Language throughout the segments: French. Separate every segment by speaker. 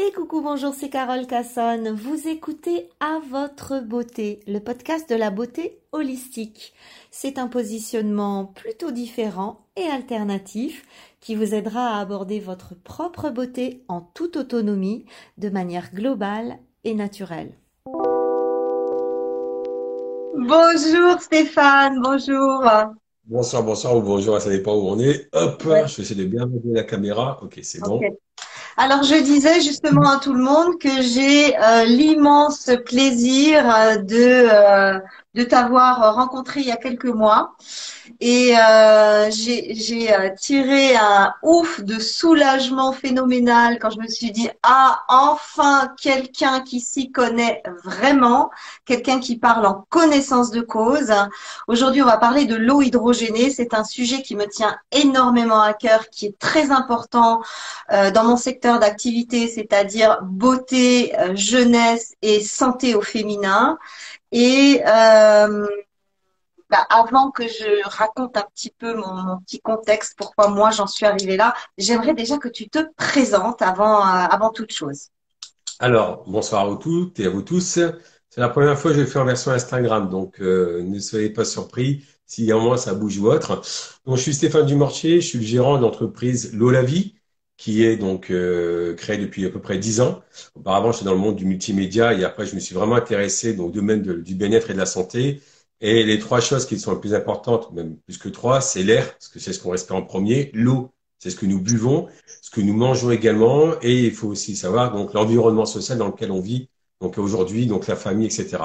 Speaker 1: Et coucou, bonjour, c'est Carole Cassonne. Vous écoutez À votre beauté, le podcast de la beauté holistique. C'est un positionnement plutôt différent et alternatif qui vous aidera à aborder votre propre beauté en toute autonomie, de manière globale et naturelle. Bonjour Stéphane, bonjour.
Speaker 2: Bonsoir, bonsoir ou bonjour, ça dépend où on est. Hop, je vais essayer de bien mettre la caméra. Ok, c'est bon.
Speaker 1: Alors, je disais justement à tout le monde que j'ai euh, l'immense plaisir euh, de, euh, de t'avoir rencontré il y a quelques mois. Et euh, j'ai euh, tiré un ouf de soulagement phénoménal quand je me suis dit ah enfin quelqu'un qui s'y connaît vraiment, quelqu'un qui parle en connaissance de cause. Aujourd'hui, on va parler de l'eau hydrogénée. C'est un sujet qui me tient énormément à cœur, qui est très important euh, dans mon secteur d'activité, c'est-à-dire beauté, euh, jeunesse et santé au féminin. Et euh, bah, avant que je raconte un petit peu mon, petit contexte, pourquoi moi j'en suis arrivée là, j'aimerais déjà que tu te présentes avant, euh, avant toute chose.
Speaker 2: Alors, bonsoir à vous toutes et à vous tous. C'est la première fois que je fais en version Instagram, donc euh, ne soyez pas surpris si à un moment ça bouge ou autre. Donc, je suis Stéphane Dumortier, je suis le gérant la vie, qui est donc euh, créée depuis à peu près dix ans. Auparavant, j'étais dans le monde du multimédia et après, je me suis vraiment intéressé donc, au domaine du bien-être et de la santé. Et les trois choses qui sont les plus importantes, même plus que trois, c'est l'air, parce que c'est ce qu'on respire en premier, l'eau, c'est ce que nous buvons, ce que nous mangeons également, et il faut aussi savoir donc l'environnement social dans lequel on vit, donc aujourd'hui, donc la famille, etc.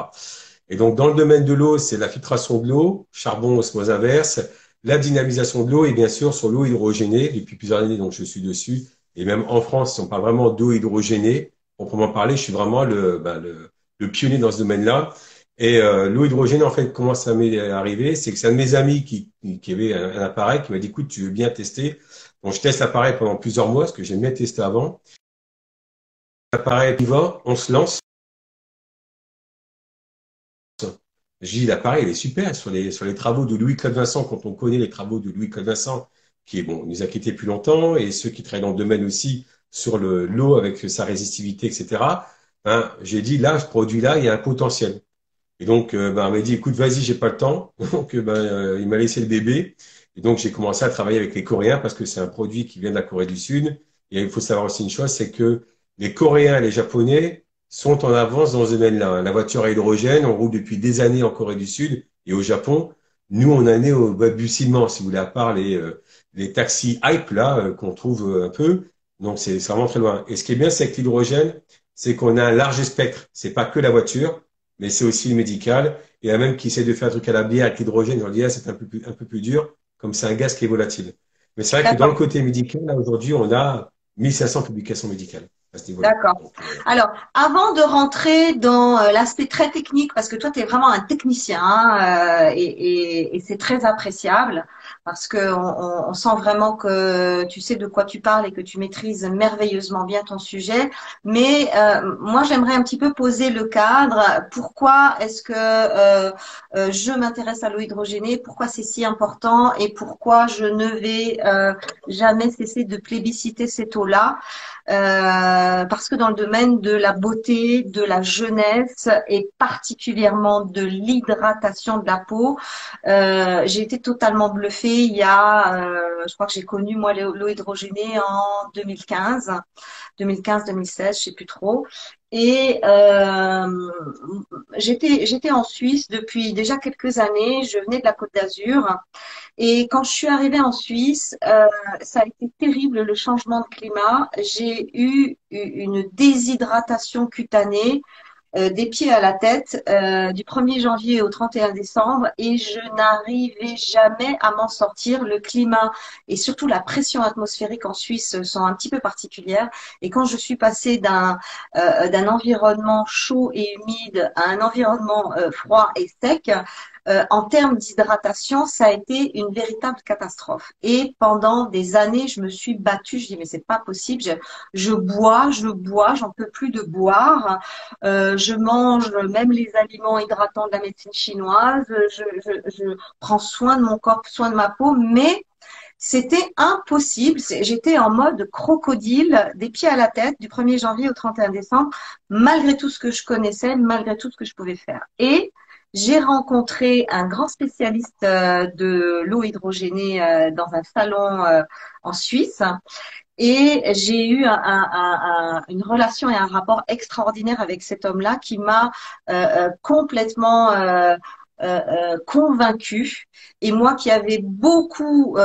Speaker 2: Et donc dans le domaine de l'eau, c'est la filtration de l'eau, charbon, osmose inverse, la dynamisation de l'eau et bien sûr sur l'eau hydrogénée. Depuis plusieurs années, donc je suis dessus. Et même en France, si on parle vraiment d'eau hydrogénée, proprement parler, je suis vraiment le, ben, le, le pionnier dans ce domaine-là. Et euh, l'eau hydrogène, en fait, comment ça m'est arrivé? C'est que c'est un de mes amis qui, qui avait un, appareil qui m'a dit, écoute, tu veux bien tester? Donc, je teste l'appareil pendant plusieurs mois, ce que j'aime bien tester avant. L'appareil qui va, on se lance. Je dis, l'appareil, il est super. Sur les, sur les travaux de Louis-Claude Vincent, quand on connaît les travaux de Louis-Claude Vincent, qui est bon, nous a quittés plus longtemps, et ceux qui travaillent dans le domaine aussi sur le l'eau avec sa résistivité, etc. Hein, j'ai dit, là, ce produit-là, il y a un potentiel. Et donc, euh, ben, il m'a dit, écoute, vas-y, j'ai pas le temps. Donc, euh, ben, euh, il m'a laissé le bébé. Et donc, j'ai commencé à travailler avec les Coréens parce que c'est un produit qui vient de la Corée du Sud. Et il faut savoir aussi une chose, c'est que les Coréens et les Japonais sont en avance dans ce domaine-là. La voiture à hydrogène, on roule depuis des années en Corée du Sud et au Japon. Nous, on en est au balbutiement, si vous voulez, à part les, les taxis hype, là, qu'on trouve un peu. Donc, c'est vraiment très loin. Et ce qui est bien, c'est que l'hydrogène, c'est qu'on a un large spectre. C'est pas que la voiture mais c'est aussi le médical. Et a même qui essaie de faire un truc à la bière avec l'hydrogène, on dit, ah, c'est un peu, plus, un peu plus dur, comme c'est un gaz qui est volatile. Mais c'est vrai que dans le côté médical, aujourd'hui, on a 1500 publications médicales.
Speaker 1: D'accord. Euh, Alors, avant de rentrer dans euh, l'aspect très technique, parce que toi, tu es vraiment un technicien hein, euh, et, et, et c'est très appréciable, parce que on, on, sent vraiment que tu sais de quoi tu parles et que tu maîtrises merveilleusement bien ton sujet. Mais euh, moi, j'aimerais un petit peu poser le cadre. Pourquoi est-ce que euh, euh, je m'intéresse à l'eau hydrogénée Pourquoi c'est si important? Et pourquoi je ne vais jamais cesser de plébisciter cette eau-là? Euh, parce que dans le domaine de la beauté, de la jeunesse et particulièrement de l'hydratation de la peau, euh, j'ai été totalement bluffée. Il y a, euh, je crois que j'ai connu moi l'eau hydrogénée en 2015, 2015-2016, je sais plus trop. Et euh, j'étais en Suisse depuis déjà quelques années. Je venais de la Côte d'Azur. Et quand je suis arrivée en Suisse, euh, ça a été terrible le changement de climat. J'ai eu une déshydratation cutanée euh, des pieds à la tête euh, du 1er janvier au 31 décembre et je n'arrivais jamais à m'en sortir. Le climat et surtout la pression atmosphérique en Suisse sont un petit peu particulières et quand je suis passée d'un euh, d'un environnement chaud et humide à un environnement froid et sec, euh, en termes d'hydratation, ça a été une véritable catastrophe. Et pendant des années, je me suis battue. Je dis mais c'est pas possible. Je, je, bois, je bois, j'en peux plus de boire. Euh, je mange même les aliments hydratants de la médecine chinoise. Je, je, je prends soin de mon corps, soin de ma peau, mais c'était impossible. J'étais en mode crocodile, des pieds à la tête, du 1er janvier au 31 décembre, malgré tout ce que je connaissais, malgré tout ce que je pouvais faire. Et j'ai rencontré un grand spécialiste euh, de l'eau hydrogénée euh, dans un salon euh, en Suisse. Et j'ai eu une relation et un rapport extraordinaire avec cet homme-là qui m'a complètement convaincu. Et moi qui avais beaucoup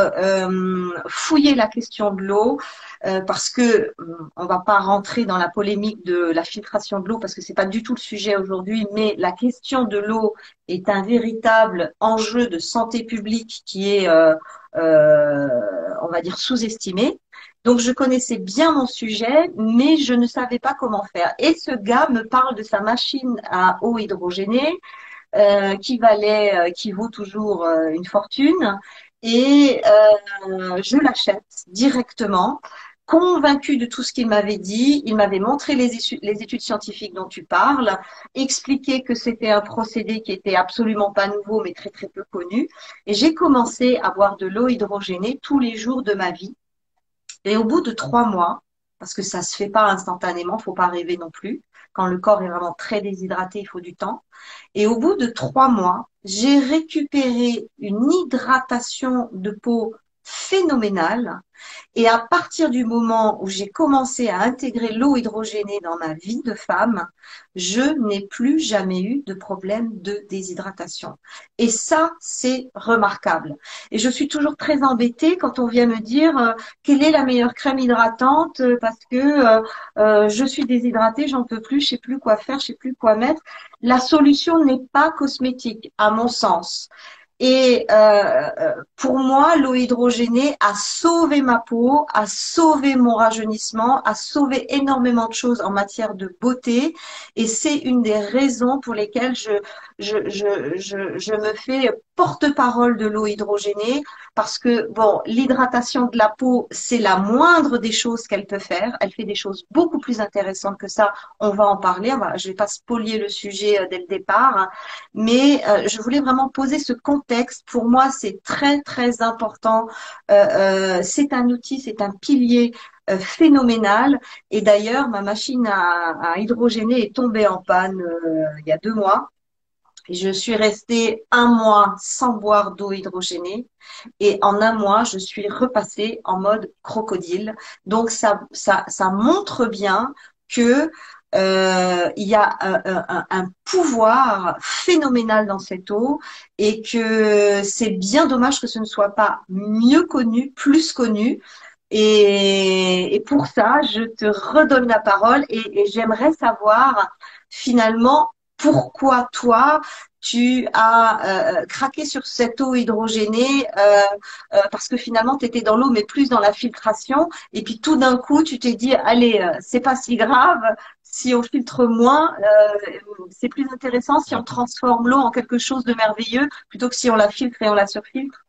Speaker 1: fouillé la question de l'eau, euh, parce que euh, on va pas rentrer dans la polémique de la filtration de l'eau parce que c'est pas du tout le sujet aujourd'hui, mais la question de l'eau est un véritable enjeu de santé publique qui est, euh, on va dire, sous-estimé. Donc je connaissais bien mon sujet, mais je ne savais pas comment faire. Et ce gars me parle de sa machine à eau hydrogénée qui valait, qui vaut toujours une fortune et euh, je l'achète directement convaincu de tout ce qu'il m'avait dit. Il m'avait montré les, les, études scientifiques dont tu parles, expliqué que c'était un procédé qui était absolument pas nouveau, mais très très peu connu. Et j'ai commencé à boire de l'eau hydrogénée tous les jours de ma vie. Et au bout de trois mois, parce que ça se fait pas instantanément, faut pas rêver non plus. Quand le corps est vraiment très déshydraté, il faut du temps. Et au bout de trois mois, j'ai récupéré une hydratation de peau phénoménale et à partir du moment où j'ai commencé à intégrer l'eau hydrogénée dans ma vie de femme, je n'ai plus jamais eu de problème de déshydratation. Et ça, c'est remarquable. Et je suis toujours très embêtée quand on vient me dire euh, quelle est la meilleure crème hydratante euh, parce que euh, je suis déshydratée, j'en peux plus, je sais plus quoi faire, je sais plus quoi mettre. La solution n'est pas cosmétique, à mon sens. Et euh, euh, pour moi, l'eau hydrogénée a sauvé ma peau, a sauvé mon rajeunissement, a sauvé énormément de choses en matière de beauté. Et c'est une des raisons pour lesquelles je, je, je, je, je me fais porte-parole de l'eau hydrogénée parce que bon, l'hydratation de la peau, c'est la moindre des choses qu'elle peut faire. Elle fait des choses beaucoup plus intéressantes que ça. On va en parler. Je vais pas spolier le sujet euh, dès le départ, hein. mais euh, je voulais vraiment poser ce contexte. Pour moi, c'est très très important. Euh, c'est un outil, c'est un pilier phénoménal. Et d'ailleurs, ma machine à, à, est tombée en panne il y a deux mois. Je suis restée un mois sans boire d'eau hydrogénée et en un mois, je suis repassée en mode crocodile. Donc ça, ça, ça montre bien que euh, il y a un, un, pouvoir phénoménal dans cette eau et que c'est bien dommage que ce ne soit pas mieux connu, plus connu. Et, pour ça, je te redonne la parole et j'aimerais savoir finalement pourquoi toi tu as euh, craqué sur cette eau hydrogénée euh, euh, parce que finalement tu étais dans l'eau mais plus dans la filtration et puis tout d'un coup tu t'es dit allez c'est pas si grave si on filtre moins c'est plus intéressant si on transforme l'eau en quelque chose de merveilleux plutôt que si on la filtre et on la surfiltre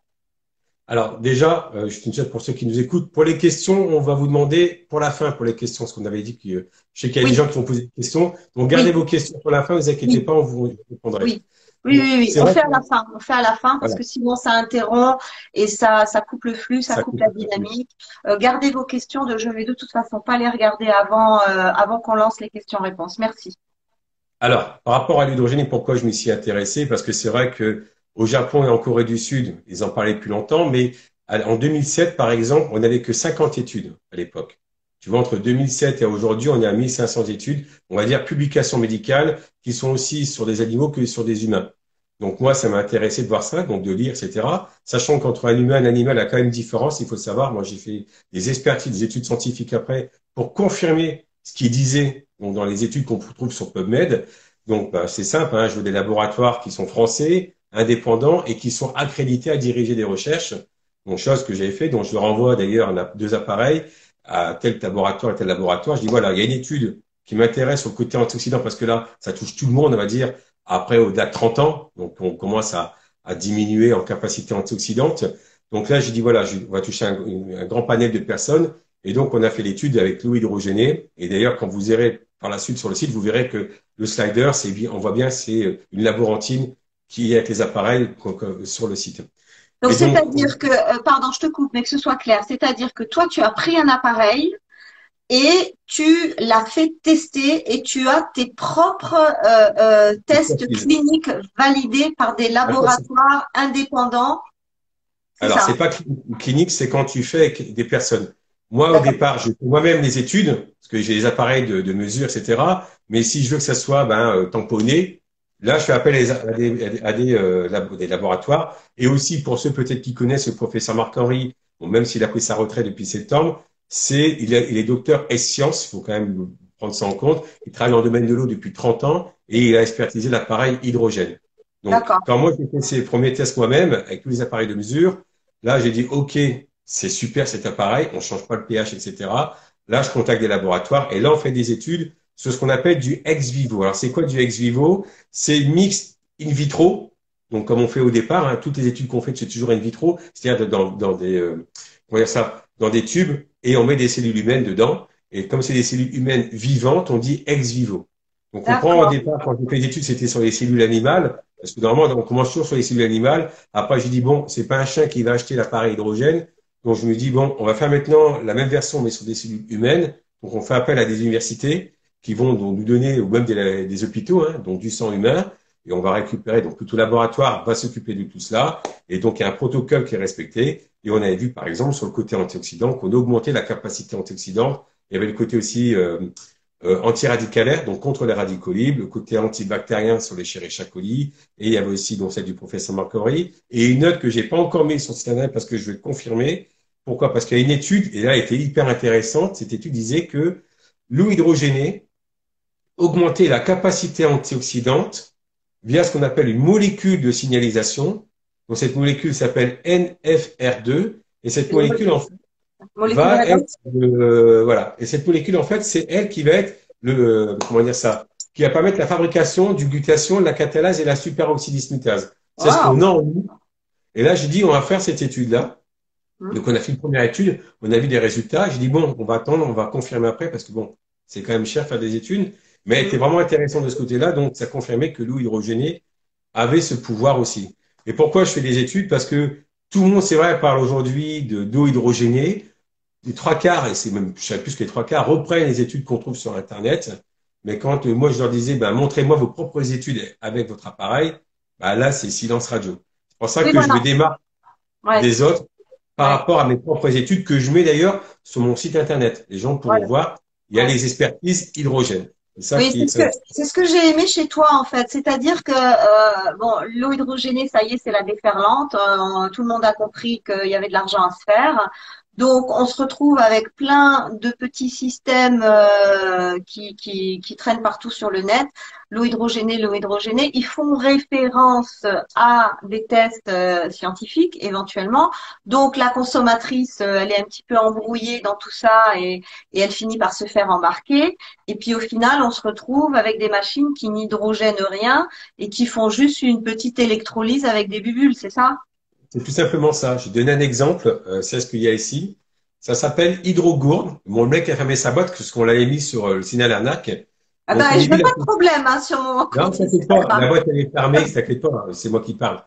Speaker 2: alors déjà, euh, te pour ceux qui nous écoutent, pour les questions, on va vous demander pour la fin, pour les questions, ce qu'on avait dit, que je sais qu'il y a des gens qui vont poser des questions. Donc gardez vos questions pour la fin, ne vous inquiétez pas, on vous répondra.
Speaker 1: Oui. Oui, oui, oui. On fait à la fin. On fait à la fin parce que sinon ça interrompt et ça, ça coupe le flux, ça, coupe, la dynamique. Euh, gardez vos questions. De, je vais de toute façon pas les regarder avant, euh, avant qu'on lance les questions-réponses. Merci.
Speaker 2: Alors, par rapport à l'hydrogène, pourquoi je m'y suis intéressé? Parce que c'est vrai que au Japon et en Corée du Sud, ils en parlaient depuis longtemps, mais en 2007, par exemple, on n'avait que 50 études à l'époque. Tu vois, entre 2007 et aujourd'hui, on est à 1500 études, on va dire publications médicales, qui sont aussi sur des animaux que sur des humains. Donc moi, ça m'a intéressé de voir ça, donc de lire, etc. Sachant qu'entre un humain et un animal, il y a quand même une différence, il faut savoir. Moi, j'ai fait des expertises, des études scientifiques après, pour confirmer ce qu'il disait donc, dans les études qu'on trouve sur PubMed. Donc, bah, c'est simple, hein, je veux des laboratoires qui sont français, indépendants et qui sont accrédités à diriger des recherches. Donc, chose que j'avais fait, dont je renvoie d'ailleurs deux appareils à tel laboratoire et tel laboratoire. Je dis voilà, il y a une étude qui m'intéresse sur le côté antioxydant parce que là, ça touche tout le monde, on va dire, après au-delà de 30 ans. Donc, on commence à, diminuer en capacité antioxydante. Donc là, j'ai dit voilà, je, on va toucher un, grand panel de personnes. Et donc, on a fait l'étude avec l'eau hydrogénée. Et d'ailleurs, quand vous irez par la suite sur le site, vous verrez que le slider, c'est on voit bien, c'est une laborantine qui est avec les appareils sur le site.
Speaker 1: Donc, c'est-à-dire que, euh, pardon, je te coupe, mais que ce soit clair, c'est-à-dire que toi, tu as pris un appareil et tu l'as fait tester et tu as tes propres euh, euh, tests cliniques validés par des laboratoires indépendants.
Speaker 2: Alors, c'est pas clinique, c'est quand tu fais avec des personnes. Moi, au départ, je fais moi-même les études, parce que j'ai les appareils de, de, mesure, etc. Mais si je veux que ça soit ben, tamponné, là, je fais appel à des, à des, euh, des laboratoires. Et aussi, pour ceux peut-être qui connaissent le professeur Marc-Henri, bon, même s'il a pris sa retraite depuis septembre, c'est il, il, est docteur S-Sciences, il faut quand même prendre ça en compte. Il travaille dans le domaine de l'eau depuis 30 ans et il a expertisé l'appareil hydrogène. Donc, quand moi j'ai fait ces premiers tests moi-même avec tous les appareils de mesure, là j'ai dit OK, c'est super cet appareil, on change pas le pH, etc. Là, je contacte des laboratoires et là, on fait des études sur ce qu'on appelle du ex vivo. Alors, c'est quoi du ex vivo? C'est mix in vitro. Donc, comme on fait au départ, hein, toutes les études qu'on fait, c'est toujours in vitro, c'est-à-dire dans, dans des, euh, dire ça, dans des tubes et on met des cellules humaines dedans. Et comme c'est des cellules humaines vivantes, on dit ex vivo. Donc, on prend au départ, quand j'ai fait des études, c'était sur les cellules animales, parce que normalement, on commence toujours sur les cellules animales. Après, j'ai dit, bon, c'est pas un chien qui va acheter l'appareil hydrogène, donc je me dis, bon, on va faire maintenant la même version, mais sur des cellules humaines. Donc on fait appel à des universités qui vont nous donner, ou même des, hôpitaux, hein, donc du sang humain, et on va récupérer, donc tout laboratoire va s'occuper de tout cela, et donc il y a un protocole qui est respecté, et on avait vu par exemple sur le côté antioxydant qu'on a augmenté la capacité antioxydante, il y avait le côté aussi euh, euh, antiradicalaire, donc contre les radicaux le côté antibactérien sur les Escherichia et il y avait aussi donc celle du professeur Marcori, et une note que j'ai pas encore mise sur site internet parce que je vais le confirmer. Pourquoi? Parce qu'il y a une étude, et là elle était hyper intéressante, cette étude disait que l'eau hydrogénée augmentait la capacité antioxydante via ce qu'on appelle une molécule de signalisation. Donc cette molécule s'appelle NFR2, et cette molécule en fait va être voilà. Et cette molécule, en fait, c'est elle qui va être le comment dire ça, qui va permettre la fabrication du glutation, de la catalase et la superoxydismutase. C'est ce qu'on a en nous. Et là, j'ai dit, on va faire cette étude-là. Hum. Donc, on a fait une première étude, on a vu des résultats. J'ai dit, bon, on va attendre, on va confirmer après, parce que bon, c'est quand même cher faire des études. Mais était hum. vraiment intéressant de ce côté-là. Donc, ça confirmait que l'eau hydrogénée avait ce pouvoir aussi. Et pourquoi je fais des études? Parce que tout le monde, c'est vrai, parle aujourd'hui d'eau hydrogénée les trois quarts, et c'est même, je sais plus que les trois quarts, reprennent les études qu'on trouve sur Internet. Mais quand euh, moi je leur disais, ben, montrez-moi vos propres études avec votre appareil, ben, là c'est silence radio. C'est pour ça que je me démarque des autres par rapport à mes propres études que je mets d'ailleurs sur mon site Internet. Les gens pourront voir, il y a les expertises hydrogène.
Speaker 1: Oui, c'est ce que, j'ai aimé chez toi en fait, c'est-à-dire que euh, bon, l'eau hydrogénée, ça y est, c'est la déferlante. Euh, tout le monde a compris qu'il y avait de l'argent à se faire. Donc, on se retrouve avec plein de petits systèmes euh, qui, traînent partout sur le net. L'eau hydrogénée, l'eau hydrogénée, ils font référence à des tests euh, scientifiques éventuellement. Donc, la consommatrice, euh, elle est un petit peu embrouillée dans tout ça et, et elle finit par se faire embarquer. Et puis, au final, on se retrouve avec des machines qui n'hydrogènent rien et qui font juste une petite électrolyse avec des bulles, c'est ça?
Speaker 2: C'est tout simplement ça. Je donne un exemple, euh, c'est ce qu'il y a ici. Ça s'appelle Hydrogourde. Mon mec a fermé sa boîte parce qu'on l'avait mis sur euh, le signal arnaque.
Speaker 1: Ah bah, je n'ai pas de problème hein, sur mon
Speaker 2: Non, t'inquiète pas. La boîte, elle est fermée, t'inquiète pas. C'est moi qui parle.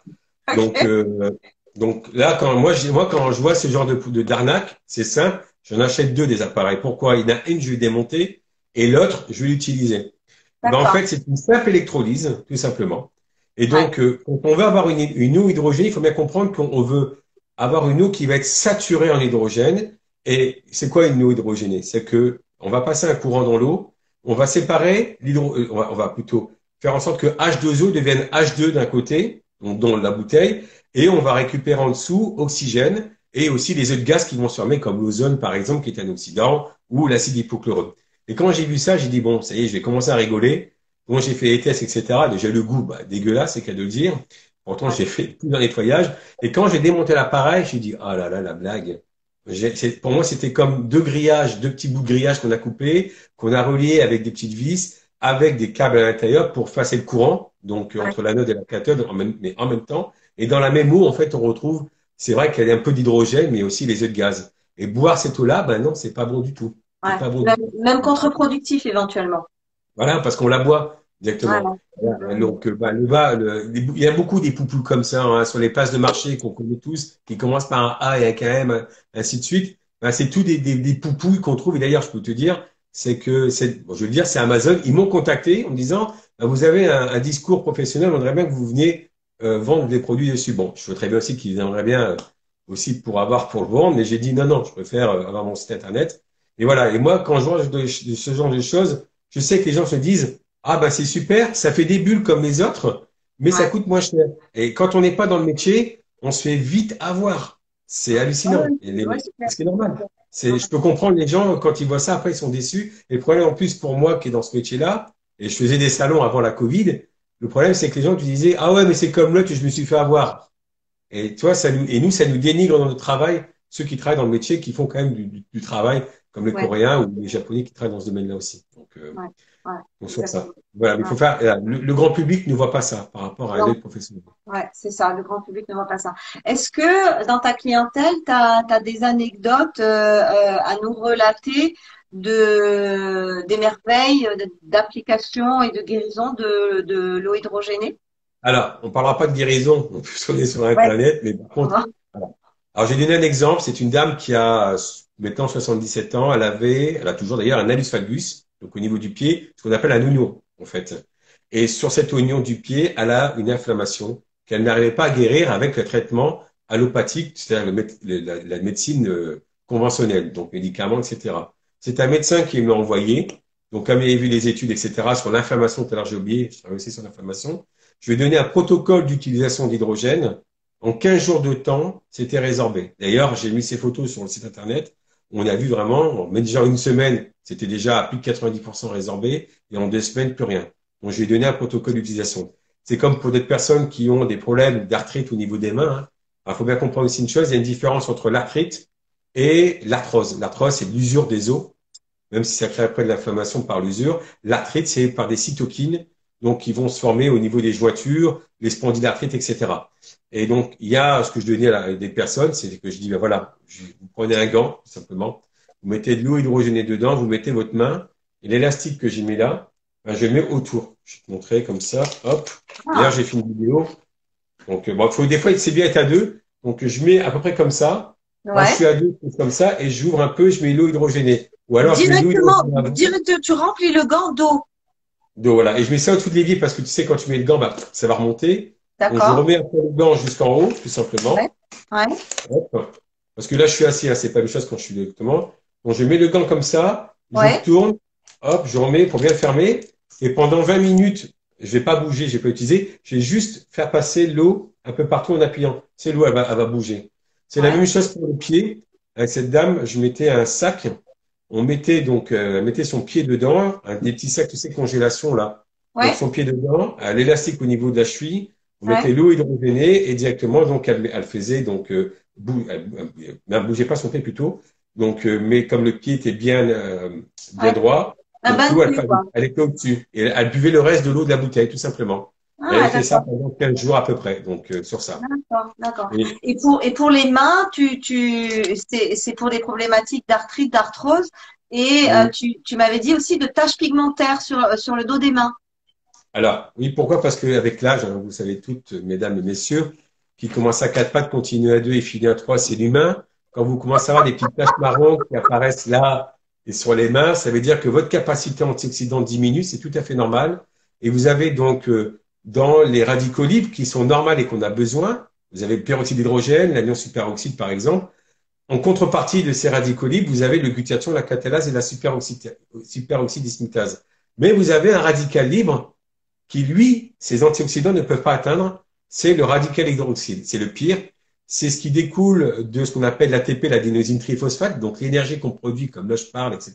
Speaker 2: Donc, euh, donc là, quand moi, moi, quand je vois ce genre de, de d'arnaque, c'est simple. J'en achète deux des appareils. Pourquoi? Il y en a une, je vais démonter, et l'autre, je vais l'utiliser. Ben, en fait, c'est une simple électrolyse, tout simplement. Et donc, euh, quand on veut avoir une, eau hydrogénée, il faut bien comprendre qu'on veut avoir une eau qui va être saturée en hydrogène. Et c'est quoi une eau hydrogénée? C'est que on va passer un courant dans l'eau, on va séparer l'hydro, euh, on, va, plutôt faire en sorte que H2O devienne H2 d'un côté, donc dans la bouteille, et on va récupérer en dessous oxygène et aussi les autres gaz qui vont se former, comme l'ozone par exemple, qui est un oxydant, ou l'acide hypochloreux. Et quand j'ai vu ça, j'ai dit bon, ça y est, je vais commencer à rigoler. Moi, j'ai fait les tests, etc. Déjà, le goût, bah, dégueulasse, c'est qu'à de le dire. Pourtant, j'ai fait tout le nettoyage. Et quand j'ai démonté l'appareil, j'ai dit, ah là là, la blague. Pour moi, c'était comme deux grillages, deux petits bouts de grillage qu'on a coupés, qu'on a reliés avec des petites vis, avec des câbles à l'intérieur pour passer le courant, donc entre l'anode et la cathode, mais en même temps. Et dans la même eau, en fait, on retrouve, c'est vrai qu'il y a un peu d'hydrogène, mais aussi les œufs de gaz. Et boire cette eau-là, ben non, c'est pas bon du tout.
Speaker 1: Pas bon même, même contre-productif éventuellement.
Speaker 2: Voilà, parce qu'on la boit. Exactement. Donc, bah, le bas, il y a beaucoup des poupous comme ça hein, sur les places de marché qu'on connaît tous, qui commencent par un A et un KM, ainsi de suite. Bah, c'est tout des, des, des poupouilles qu'on trouve. Et d'ailleurs, je peux te dire, c'est que, c'est, bon, je veux dire, c'est Amazon. Ils m'ont contacté en me disant, bah, vous avez un, un, discours professionnel, on aimerait bien que vous veniez euh, vendre des produits dessus. Bon, je très bien aussi qu'ils aimeraient bien euh, aussi pour avoir pour le vendre, mais j'ai dit non, non, je préfère euh, avoir mon site internet. Et voilà. Et moi, quand je vois de, ce genre de choses, je sais que les gens se disent, ah ben c'est super, ça fait des bulles comme les autres, mais ça coûte moins cher. Et quand on n'est pas dans le métier, on se fait vite avoir. C'est hallucinant. c'est normal. C'est, je peux comprendre les gens quand ils voient ça, après ils sont déçus. Et le problème en plus pour moi qui est dans ce métier-là, et je faisais des salons avant la Covid, le problème c'est que les gens tu disaient ah ouais mais c'est comme là que je me suis fait avoir. Et toi ça nous et nous ça nous dénigre dans notre travail ceux qui travaillent dans le métier qui font quand même du, du, travail comme les Coréens ou les Japonais qui travaillent dans ce domaine-là aussi. Donc, euh, Ouais, ça. Voilà, il faut faire. Euh, le, grand public ne voit pas ça par rapport à un professionnel.
Speaker 1: Ouais, c'est ça. Le grand public ne voit pas ça. Est-ce que dans ta clientèle, tu as, des anecdotes euh, euh, à nous relater de des merveilles d'application et de guérison de, de l'eau hydrogénée?
Speaker 2: Alors, on parlera pas de guérison, on est sur Internet, mais par contre, alors j'ai donné un exemple. C'est une dame qui a maintenant 77 ans. Elle avait, elle a toujours d'ailleurs un alus valgus donc au niveau du pied, ce qu'on appelle un oignon, en fait. Et sur cet oignon du pied, elle a une inflammation qu'elle n'arrivait pas à guérir avec le traitement allopathique, c'est-à-dire la, médecine euh, conventionnelle, donc médicaments, etc. C'est un médecin qui m'a envoyé, donc comme il avait vu les études, etc., sur l'inflammation, tout à l'heure j'ai oublié, je travaille aussi sur l'inflammation, je vais donner un protocole d'utilisation d'hydrogène. En 15 jours de temps, c'était résorbé. D'ailleurs, j'ai mis ces photos sur le site internet on a vu vraiment, mais déjà une semaine, c'était déjà à plus de 90% résorbé, et en deux semaines, plus rien. Donc, je vais donner un protocole d'utilisation. C'est comme pour des personnes qui ont des problèmes d'arthrite au niveau des mains. Il hein. faut bien comprendre aussi une chose, il y a une différence entre l'arthrite et l'arthrose. L'arthrose, c'est l'usure des os, même si ça crée après de l'inflammation par l'usure. L'arthrite, c'est par des cytokines donc qui vont se former au niveau des jointures, les spondylarthrites, etc. Et donc, il y a ce que je donnais à des personnes, c'est que je dis, ben voilà, vous prenez un gant, simplement, vous mettez de l'eau hydrogénée dedans, vous mettez votre main, et l'élastique que j'ai mis là, ben, je le mets autour. Je vais te montrer comme ça, hop. D'ailleurs, j'ai fait une vidéo. Donc, bon, faut, des fois, c'est bien être à deux. Donc, je mets à peu près comme ça. je suis à deux, comme ça, et j'ouvre un peu, je mets l'eau hydrogénée.
Speaker 1: Ou alors, directement, directement, tu remplis le gant d'eau.
Speaker 2: Donc voilà, et je mets ça au-dessus de l'évier parce que tu sais, quand tu mets le gant, bah, ça va remonter. Donc je remets un peu le gant jusqu'en haut, tout simplement. Ouais. ouais. Parce que là, je suis assis, hein, c'est pas une chose quand je suis directement. Donc je mets le gant comme ça, je tourne, hop, je remets pour bien fermer. Et pendant 20 minutes, je vais pas bouger, je vais pas utiliser, je vais juste faire passer l'eau un peu partout en appuyant. C'est l'eau, elle va, elle va bouger. C'est la même chose pour le pied. Avec cette dame, je mettais un sac on mettait donc euh, mettait son pied dedans, des petits sacs, tu sais, congélation là. Ouais. son pied dedans, l'élastique au niveau de la cheville, on mettait l'eau hydrogénée et directement donc elle, elle faisait donc euh, elle, bougeait pas son pied plutôt. Donc euh, mais comme le pied était bien euh, bien droit, elle, elle, était au-dessus et elle buvait le reste de l'eau de la bouteille tout simplement. Ah, elle fait ça pendant 15 jours à peu près, donc euh, sur ça.
Speaker 1: D'accord, d'accord. Et, pour, et pour les mains, tu, tu, c'est pour des problématiques d'arthrite, d'arthrose. Et euh, tu, tu m'avais dit aussi de taches pigmentaires sur, euh, sur le dos des mains.
Speaker 2: Alors, oui, pourquoi? Parce qu'avec l'âge, hein, vous savez toutes, mesdames et messieurs, qui commence à quatre pattes, continue à deux et finit à trois, c'est l'humain. Quand vous commencez à avoir des petites taches marron qui apparaissent là et sur les mains, ça veut dire que votre capacité antioxydante diminue, c'est tout à fait normal. Et vous avez donc dans les radicaux libres qui sont normales et qu'on a besoin. Vous avez le peroxyde d'hydrogène, l'anion superoxyde par exemple. En contrepartie de ces radicaux libres, vous avez le glutathion, la catalase et la superoxyde, dismutase. Mais vous avez un radical libre qui, lui, ces antioxydants ne peuvent pas atteindre, c'est le radical hydroxyde. C'est le pire. C'est ce qui découle de ce qu'on appelle l'ATP, l'adénosine triphosphate, donc l'énergie qu'on produit, comme là je parle, etc.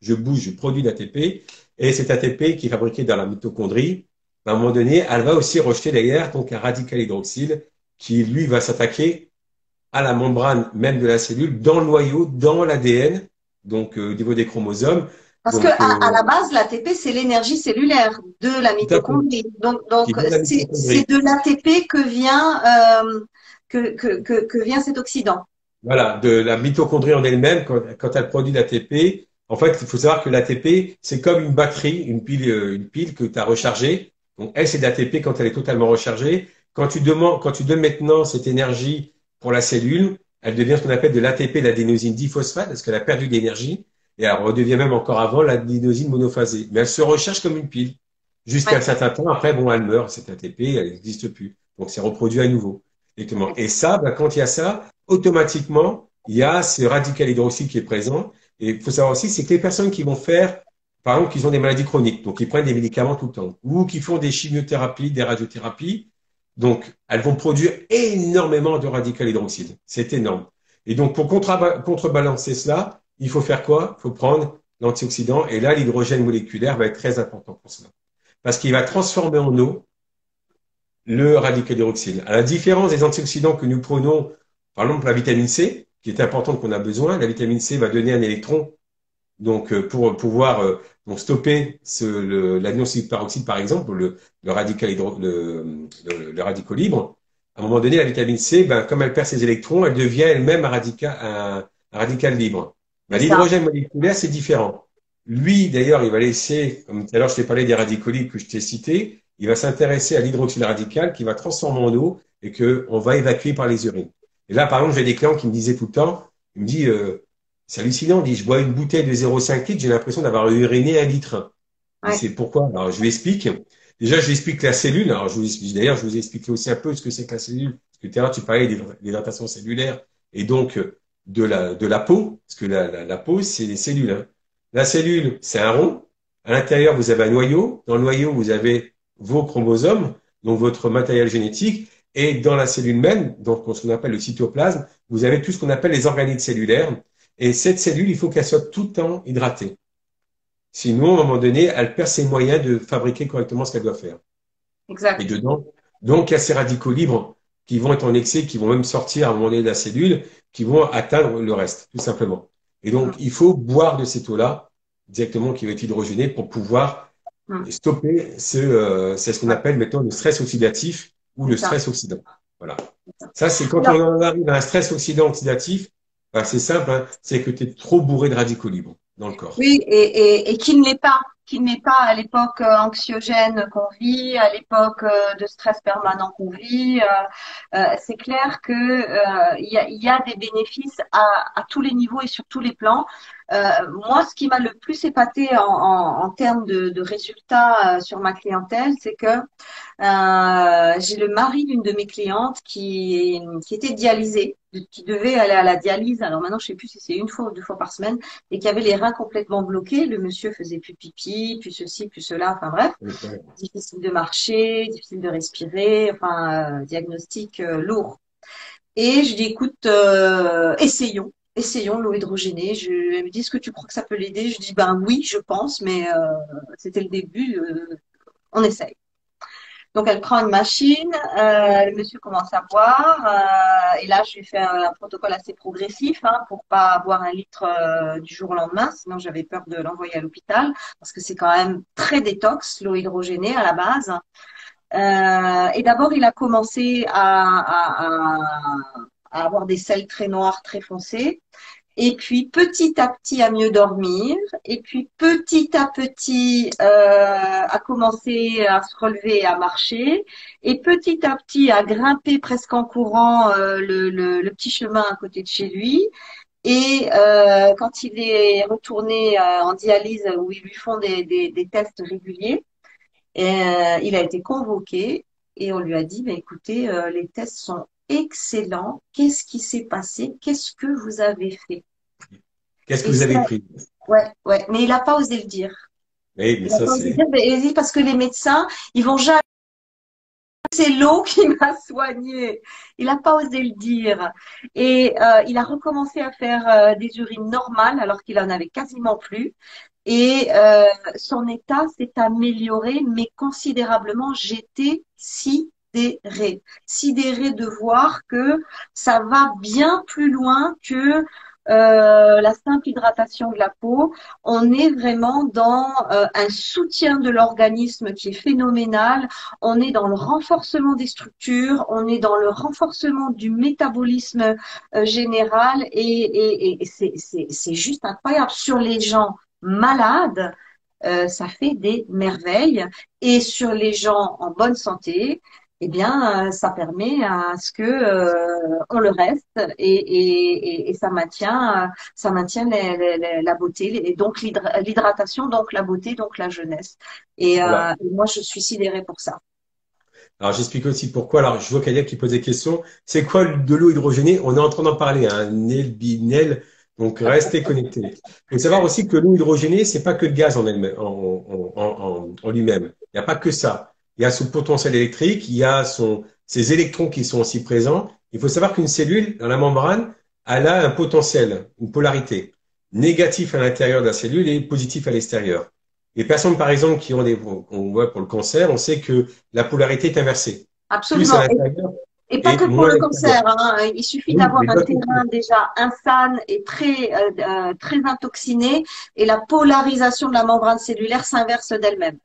Speaker 2: Je bouge, je produis l'ATP, et cet ATP qui est fabriqué dans la mitochondrie, à un moment donné, elle va aussi rejeter derrière donc un radical hydroxyle qui, lui, va s'attaquer à la membrane même de la cellule, dans le noyau, dans l'ADN, donc euh, au niveau des chromosomes.
Speaker 1: Parce qu'à que à, la euh, base, l'ATP, c'est l'énergie cellulaire de la mitochondrie. Donc, donc c'est de l'ATP que vient euh, que, que, que, vient cet oxydant.
Speaker 2: Voilà, de la mitochondrie en elle-même, quand, quand elle produit l'ATP, En fait, il faut savoir que l'ATP, c'est comme une batterie, une pile, euh, une pile que tu as rechargée. Donc, elle, c'est l'ATP quand elle est totalement rechargée. Quand tu demandes, quand tu donnes maintenant cette énergie pour la cellule, elle devient ce qu'on appelle de l'ATP, l'adénosine diphosphate, parce qu'elle a perdu d'énergie. Et elle redevient même encore avant l'adénosine monophasée. Mais elle se recharge comme une pile. Jusqu'à un certain temps, après, bon, elle meurt, cette ATP, elle n'existe plus. Donc, c'est reproduit à nouveau. Et ça, ben, quand il y a ça, automatiquement, il y a ce radical hydroxyde qui est présent. Et il faut savoir aussi, c'est que les personnes qui vont faire, par exemple, qui ont des maladies chroniques, donc qui prennent des médicaments tout le temps, ou qui font des chimiothérapies, des radiothérapies, donc elles vont produire énormément de radical hydroxyde. C'est énorme. Et donc, pour contrebalancer cela, il faut faire quoi? Il faut prendre l'antioxydant. Et là, l'hydrogène moléculaire va être très important pour cela. Parce qu'il va transformer en eau le radical hydroxyde. À la différence des antioxydants que nous prenons, par exemple la vitamine C, qui est importante qu'on a besoin, la vitamine C va donner un électron donc euh, pour pouvoir euh, stopper l'anion peroxyde par exemple, le, radical libre. À un moment donné, la vitamine C, ben, comme elle perd ses électrons, elle devient elle-même un, radical libre. Ben, l'hydrogène moléculaire, c'est différent. Lui, d'ailleurs, il va laisser, comme tout à l'heure, je t'ai parlé des radicaux libres que je t'ai cités, il va s'intéresser à l'hydroxyde radical qui va transformer en eau et que on va évacuer par les urines. Et là, par exemple, j'ai des clients qui me disaient tout le temps, ils me disent, euh, c'est hallucinant, il dit, je bois une bouteille de 0,5 litres, j'ai l'impression d'avoir uriné un litre. C'est pourquoi? Alors, je lui explique. Déjà, je lui explique la cellule. Alors, je vous d'ailleurs, je vous ai expliqué aussi un peu ce que c'est que la cellule. Parce que tout à l'heure, tu parlais d'hydratation cellulaire et donc de la, de la peau. Parce que la, la, peau, c'est les cellules. Hein. La cellule, c'est un rond. À l'intérieur, vous avez un noyau. Dans le noyau, vous avez vos chromosomes, donc votre matériel génétique. Et dans la cellule même, donc ce qu'on appelle le cytoplasme, vous avez tout ce qu'on appelle les organites cellulaires. Et cette cellule, il faut qu'elle soit tout le temps hydratée. Sinon, à un moment donné, elle perd ses moyens de fabriquer correctement ce qu'elle doit faire.
Speaker 1: Exact.
Speaker 2: Et dedans, donc, il y a ces radicaux libres qui vont être en excès, qui vont même sortir à un moment donné de la cellule, qui vont atteindre le reste, tout simplement. Et donc, il faut boire de cette eau-là, directement qui va être hydrogénée, pour pouvoir hum. stopper ce, euh, c'est ce qu'on appelle maintenant le stress oxydatif ou le stress oxydant. Voilà. Ça, c'est quand on arrive à un stress oxydant oxydatif, ben, c'est simple, hein, c'est que tu es trop bourré de radicaux libres dans le corps.
Speaker 1: Oui, et, et, et qui ne l'est pas, qui n'est pas à l'époque euh, anxiogène qu'on vit, à l'époque euh, de stress permanent qu'on vit. Euh, c'est clair que il y, a, des bénéfices à, tous les niveaux et sur tous les plans. moi, ce qui m'a le plus épaté en, termes de, résultats sur ma clientèle, c'est que j'ai le mari d'une de mes clientes qui, était dialysée qui devait aller à la dialyse, alors maintenant je sais plus si c'est une fois ou deux fois par semaine, et qui avait les reins complètement bloqués. Le monsieur faisait plus pipi, plus ceci, plus cela, enfin bref, difficile de marcher, difficile de respirer, enfin euh, diagnostic euh, lourd. Et je dis écoute, euh, essayons, essayons l'eau hydrogénée. Je, elle me dit est-ce que tu crois que ça peut l'aider? Je dis ben oui, je pense, mais c'était le début, on essaye. Donc elle prend une machine, euh, le monsieur commence à boire, euh, et là je lui fais un, protocole assez progressif hein, pour pas boire un litre euh, du jour au lendemain, sinon j'avais peur de l'envoyer à l'hôpital parce que c'est quand même très détox l'eau hydrogénée à la base. Et d'abord il a commencé à, à avoir des selles très noires, très foncées et puis petit à petit à mieux dormir, et puis petit à petit euh, à commencer à se relever, à marcher, et petit à petit à grimper presque en courant euh, le, le, le, petit chemin à côté de chez lui. Et euh, quand il est retourné euh, en dialyse où ils lui font des, des, des tests réguliers, euh, il a été convoqué et on lui a dit, bah, écoutez, les tests sont excellent. Qu'est-ce qui s'est passé? Qu'est-ce que vous avez fait?
Speaker 2: Qu'est-ce que vous avez pris?
Speaker 1: Ouais, ouais, mais il n'a pas osé le dire.
Speaker 2: Oui, mais ça
Speaker 1: c'est. Parce que les médecins, ils vont jamais. C'est l'eau qui m'a soigné. Il n'a pas osé le dire. Et euh, il a recommencé à faire euh, des urines normales alors qu'il en avait quasiment plus. Et euh, son état s'est amélioré, mais considérablement. J'étais si sidérée, sidérée de voir que ça va bien plus loin que euh, la simple hydratation de la peau. On est vraiment dans euh, un soutien de l'organisme qui est phénoménal. On est dans le renforcement des structures, on est dans le renforcement du métabolisme euh, général et, et, c'est juste incroyable. Sur les gens malades, ça fait des merveilles. Et sur les gens en bonne santé, eh bien, euh, ça permet à ce que euh, on le reste et, et, et, ça maintient, ça maintient la beauté et donc l'hydratation, donc la beauté, donc la jeunesse. Et, moi, je suis sidérée pour ça.
Speaker 2: Alors j'explique aussi pourquoi. Alors je vois quelqu'un qui pose des questions. C'est quoi de l'eau hydrogénée? On est en train d'en parler. Hein. Nel, binel, donc restez connectés. Il faut savoir aussi que l'eau hydrogénée, c'est pas que le gaz en, en, en, en lui-même. Il n'y a pas que ça. Il y a son potentiel électrique, il y a son, ses électrons qui sont aussi présents. Il faut savoir qu'une cellule, dans la membrane, elle a un potentiel, une polarité. Négatif à l'intérieur de la cellule et positif à l'extérieur. Les personnes, par exemple, qui ont des, on voit pour le cancer, on sait que la polarité est inversée.
Speaker 1: Absolument. Et pas que pour le cancer. Hein. Il suffit d'avoir un terrain déjà insane et très, euh, euh, très intoxiné et la polarisation de la membrane cellulaire s'inverse d'elle-même.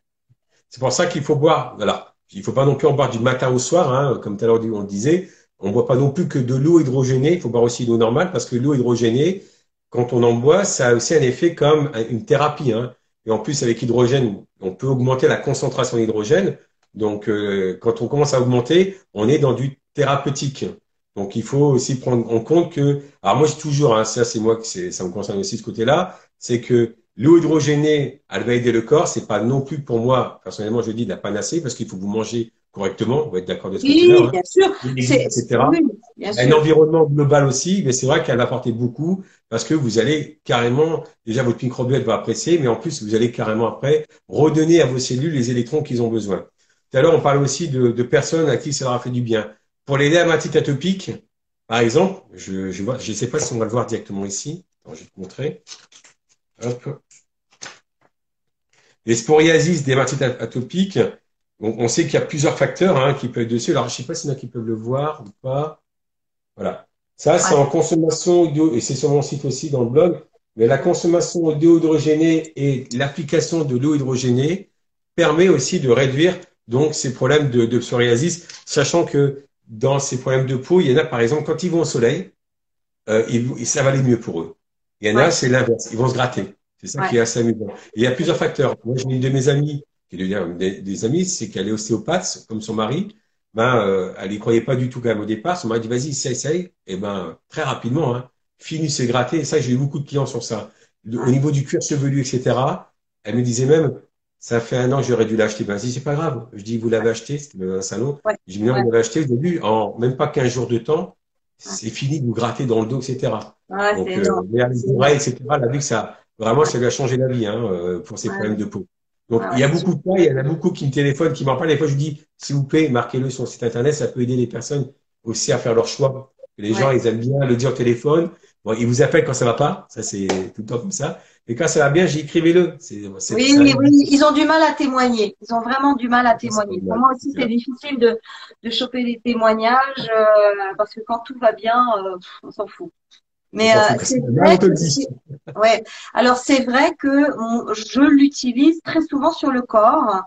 Speaker 2: C'est pour ça qu'il faut boire. Voilà. Il faut pas non plus en boire du matin au soir, hein, comme tout à l'heure on le disait. On ne boit pas non plus que de l'eau hydrogénée. Il faut boire aussi de l'eau normale parce que l'eau hydrogénée, quand on en boit, ça a aussi un effet comme une thérapie. Hein. Et en plus, avec l'hydrogène, on peut augmenter la concentration d'hydrogène. Donc, euh, quand on commence à augmenter, on est dans du thérapeutique. Donc, il faut aussi prendre en compte que, alors moi, je toujours, hein, ça, c'est moi que ça me concerne aussi ce côté-là, c'est que l'eau hydrogénée, elle va aider le corps. C'est pas non plus pour moi, personnellement, je dis de la panacée parce qu'il faut vous manger correctement. On va être d'accord de ce
Speaker 1: côté-là. Oui, bien sûr.
Speaker 2: Etc. Un environnement global aussi, mais c'est vrai qu'elle va apporter beaucoup parce que vous allez carrément, déjà votre microbiote va apprécier, mais en plus, vous allez carrément après redonner à vos cellules les électrons qu'ils ont besoin. Tout à l'heure, on parlait aussi de, de, personnes à qui ça leur a fait du bien. Pour les dermatites atopiques, par exemple, je je vois, je sais pas si on va le voir directement ici. je vais te montrer. Hop. Les sporiasis, dermatites atopiques, on, sait qu'il y a plusieurs facteurs hein, qui peuvent être dessus. Alors, je sais pas s'il y en a qui peuvent le voir ou pas. Voilà. Ça, c'est en consommation d'eau, et c'est sur mon site aussi dans le blog, mais la consommation d'eau hydrogénée et l'application de l'eau hydrogénée permet aussi de réduire donc ces problèmes de, de psoriasis, sachant que dans ces problèmes de peau, il y en a, par exemple, quand ils vont au soleil, euh, ça va aller mieux pour eux. Il y en a, c'est l'inverse. Ils vont se gratter. C'est ça qui est assez amusant. il y a plusieurs facteurs. Moi, j'ai une de mes amies, qui est des, des amis, c'est qu'elle est ostéopathe, comme son mari. Ben, euh, elle y croyait pas du tout quand même au départ. Son mari dit, vas-y, essaye, essaye. Et ben, très rapidement, hein, fini, c'est gratter. Et ça, j'ai eu beaucoup de clients sur ça. Au niveau du cuir chevelu, etc., elle me disait même, ça fait un an que j'aurais dû l'acheter. Ben, si c'est pas grave. Je dis, vous l'avez acheté, c'était un salon. Je dis, non, vous l'avez acheté au début, en même pas 15 jours de temps, c'est fini de vous gratter dans le dos, etc. Donc, euh, les oreilles, etc. Elle a vu que ça, vraiment, ça lui a changé la vie, hein, euh, pour ses problèmes de peau. Donc, il y a beaucoup de cas, il y en a beaucoup qui me téléphonent, qui m'en parlent. Des fois, je dis, s'il vous plaît, marquez-le sur le site internet, ça peut aider les personnes aussi à faire leur choix. Les gens, ils aiment bien le dire au téléphone. Bon, ils vous appellent quand ça va pas, ça c'est tout le temps comme ça. Et quand ça va bien, j'écrivez-le.
Speaker 1: Oui, oui, oui, ils ont du mal à témoigner. Ils ont vraiment du mal à témoigner. Pour moi aussi, c'est difficile de, de choper des témoignages euh, parce que quand tout va bien, euh, on s'en fout. Mais euh, c'est vrai. Que, ouais. Alors c'est vrai que je l'utilise très souvent sur le corps.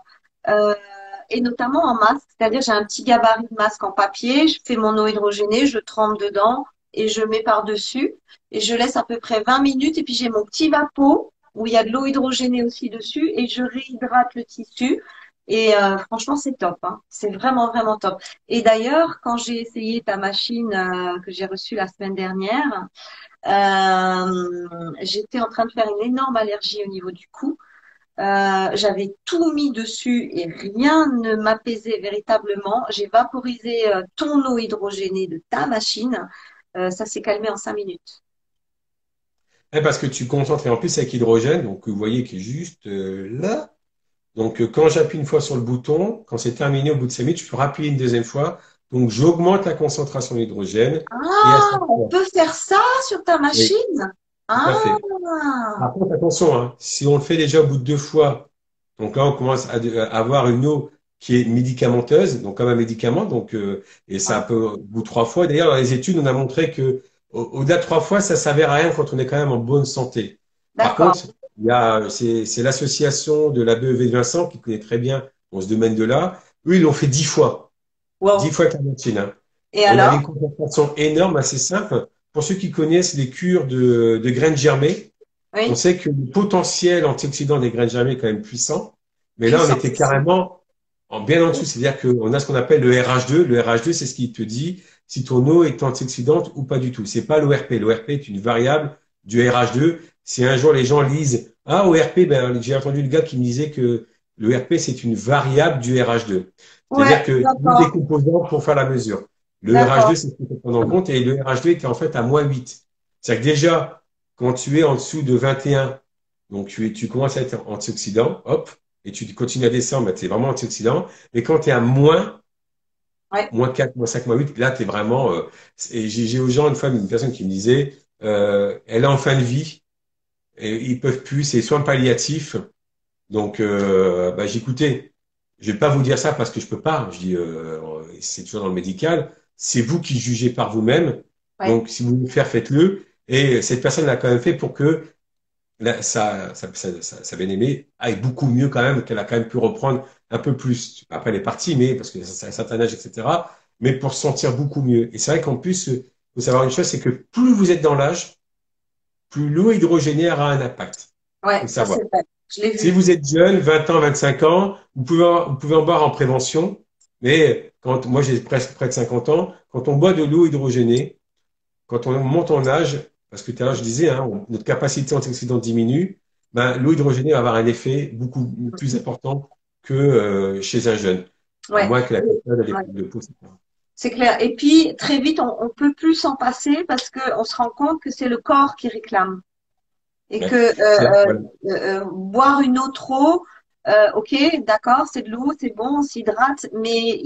Speaker 1: Euh, et notamment en masque, c'est-à-dire j'ai un petit gabarit de masque en papier, je fais mon eau hydrogénée, je trempe dedans, et je mets par-dessus et je laisse à peu près 20 minutes et puis j'ai mon petit vapeau où il y a de l'eau hydrogénée aussi dessus et je réhydrate le tissu. Et euh, franchement, c'est top. Hein. C'est vraiment, vraiment top. Et d'ailleurs, quand j'ai essayé ta machine euh, que j'ai reçue la semaine dernière, euh, j'étais en train de faire une énorme allergie au niveau du cou. J'avais tout mis dessus et rien ne m'apaisait véritablement. J'ai vaporisé ton eau hydrogénée de ta machine ça s'est calmé en cinq minutes.
Speaker 2: parce que tu concentres, et en plus avec hydrogène, donc vous voyez qui est juste là. Donc euh, quand j'appuie une fois sur le bouton, quand c'est terminé au bout de 5 minutes, je peux rappuyer une deuxième fois. Donc j'augmente la concentration d'hydrogène.
Speaker 1: Ah, on peut faire ça sur ta machine?
Speaker 2: Ah. Par contre, attention, hein, si on le fait déjà au bout de deux fois, donc là on commence à avoir une eau qui est médicamenteuse, donc comme un médicament, donc euh, et ça peut au bout trois fois. D'ailleurs, dans les études, on a montré que au-delà de trois fois, ça s'avère à rien quand on est quand même en bonne santé. Par contre, il y a, c'est l'association de la BEV de Vincent qui connaît très bien dans ce domaine-là. Eux, ils l'ont fait dix fois. Dix fois clémentine. Hein.
Speaker 1: Et on alors?
Speaker 2: a une concentration énorme, assez simple. Pour ceux qui connaissent les cures de, de graines germées, on sait que le potentiel antioxydant des graines germées est quand même puissant. Mais là, on était carrément en bien en dessous. C'est-à-dire qu'on a ce qu'on appelle le RH2. Le RH2, c'est ce qui te dit si ton eau est antioxydante ou pas du tout. C'est pas l'ORP. L'ORP est une variable du RH2. Si un jour les gens lisent ah ORP, ben j'ai entendu le gars qui me disait que l'ORP c'est une variable du RH2. C'est-à-dire que nous des composants pour faire la mesure. Le RH2 c'est ce qu'il faut prendre en compte et le RH2 était en fait à moins 8. C'est-à-dire que déjà quand tu es en dessous de 21, donc tu, es, tu commences à être antioxydant, hop, et tu continues à descendre, ben, tu es vraiment antioxydant. Mais quand tu es à moins, moins 4, moins 5, moins 8, là, tu es vraiment... Euh, et j'ai aux gens une fois une personne qui me disait, euh, elle est en fin de vie, et ils peuvent plus, c'est soins palliatifs. Donc, euh, bah, j'écoutais, je vais pas vous dire ça parce que je peux pas. Je dis, euh, c'est toujours dans le médical. C'est vous qui jugez par vous-même. Donc, si vous voulez faire, faites-le. Et cette personne l'a quand même fait pour que sa, sa, sa, sa bien-aimée aille beaucoup mieux quand même, qu'elle a quand même pu reprendre un peu plus. Après, elle est partie, mais parce que c'est un certain âge, etc. Mais pour se sentir beaucoup mieux. Et c'est vrai qu'en plus, il faut savoir une chose, c'est que plus vous êtes dans l'âge, plus l'eau hydrogénée aura un impact.
Speaker 1: Ouais, ça vrai.
Speaker 2: Si vous êtes jeune, 20 ans, 25 ans, vous pouvez, vous pouvez en boire en prévention. Mais quand, moi j'ai presque près de 50 ans, quand on boit de l'eau hydrogénée, quand on monte en âge, parce que tout à l'heure je disais, hein, notre capacité antioxydante diminue, ben, l'eau hydrogénée va avoir un effet beaucoup plus important que euh, chez un jeune.
Speaker 1: Ouais.
Speaker 2: moins que la de peau.
Speaker 1: C'est clair. Et puis, très vite, on, ne peut plus s'en passer parce qu'on se rend compte que c'est le corps qui réclame. Et que euh, euh, euh, boire une eau trop, ok, d'accord, c'est de l'eau, c'est bon, on s'hydrate, mais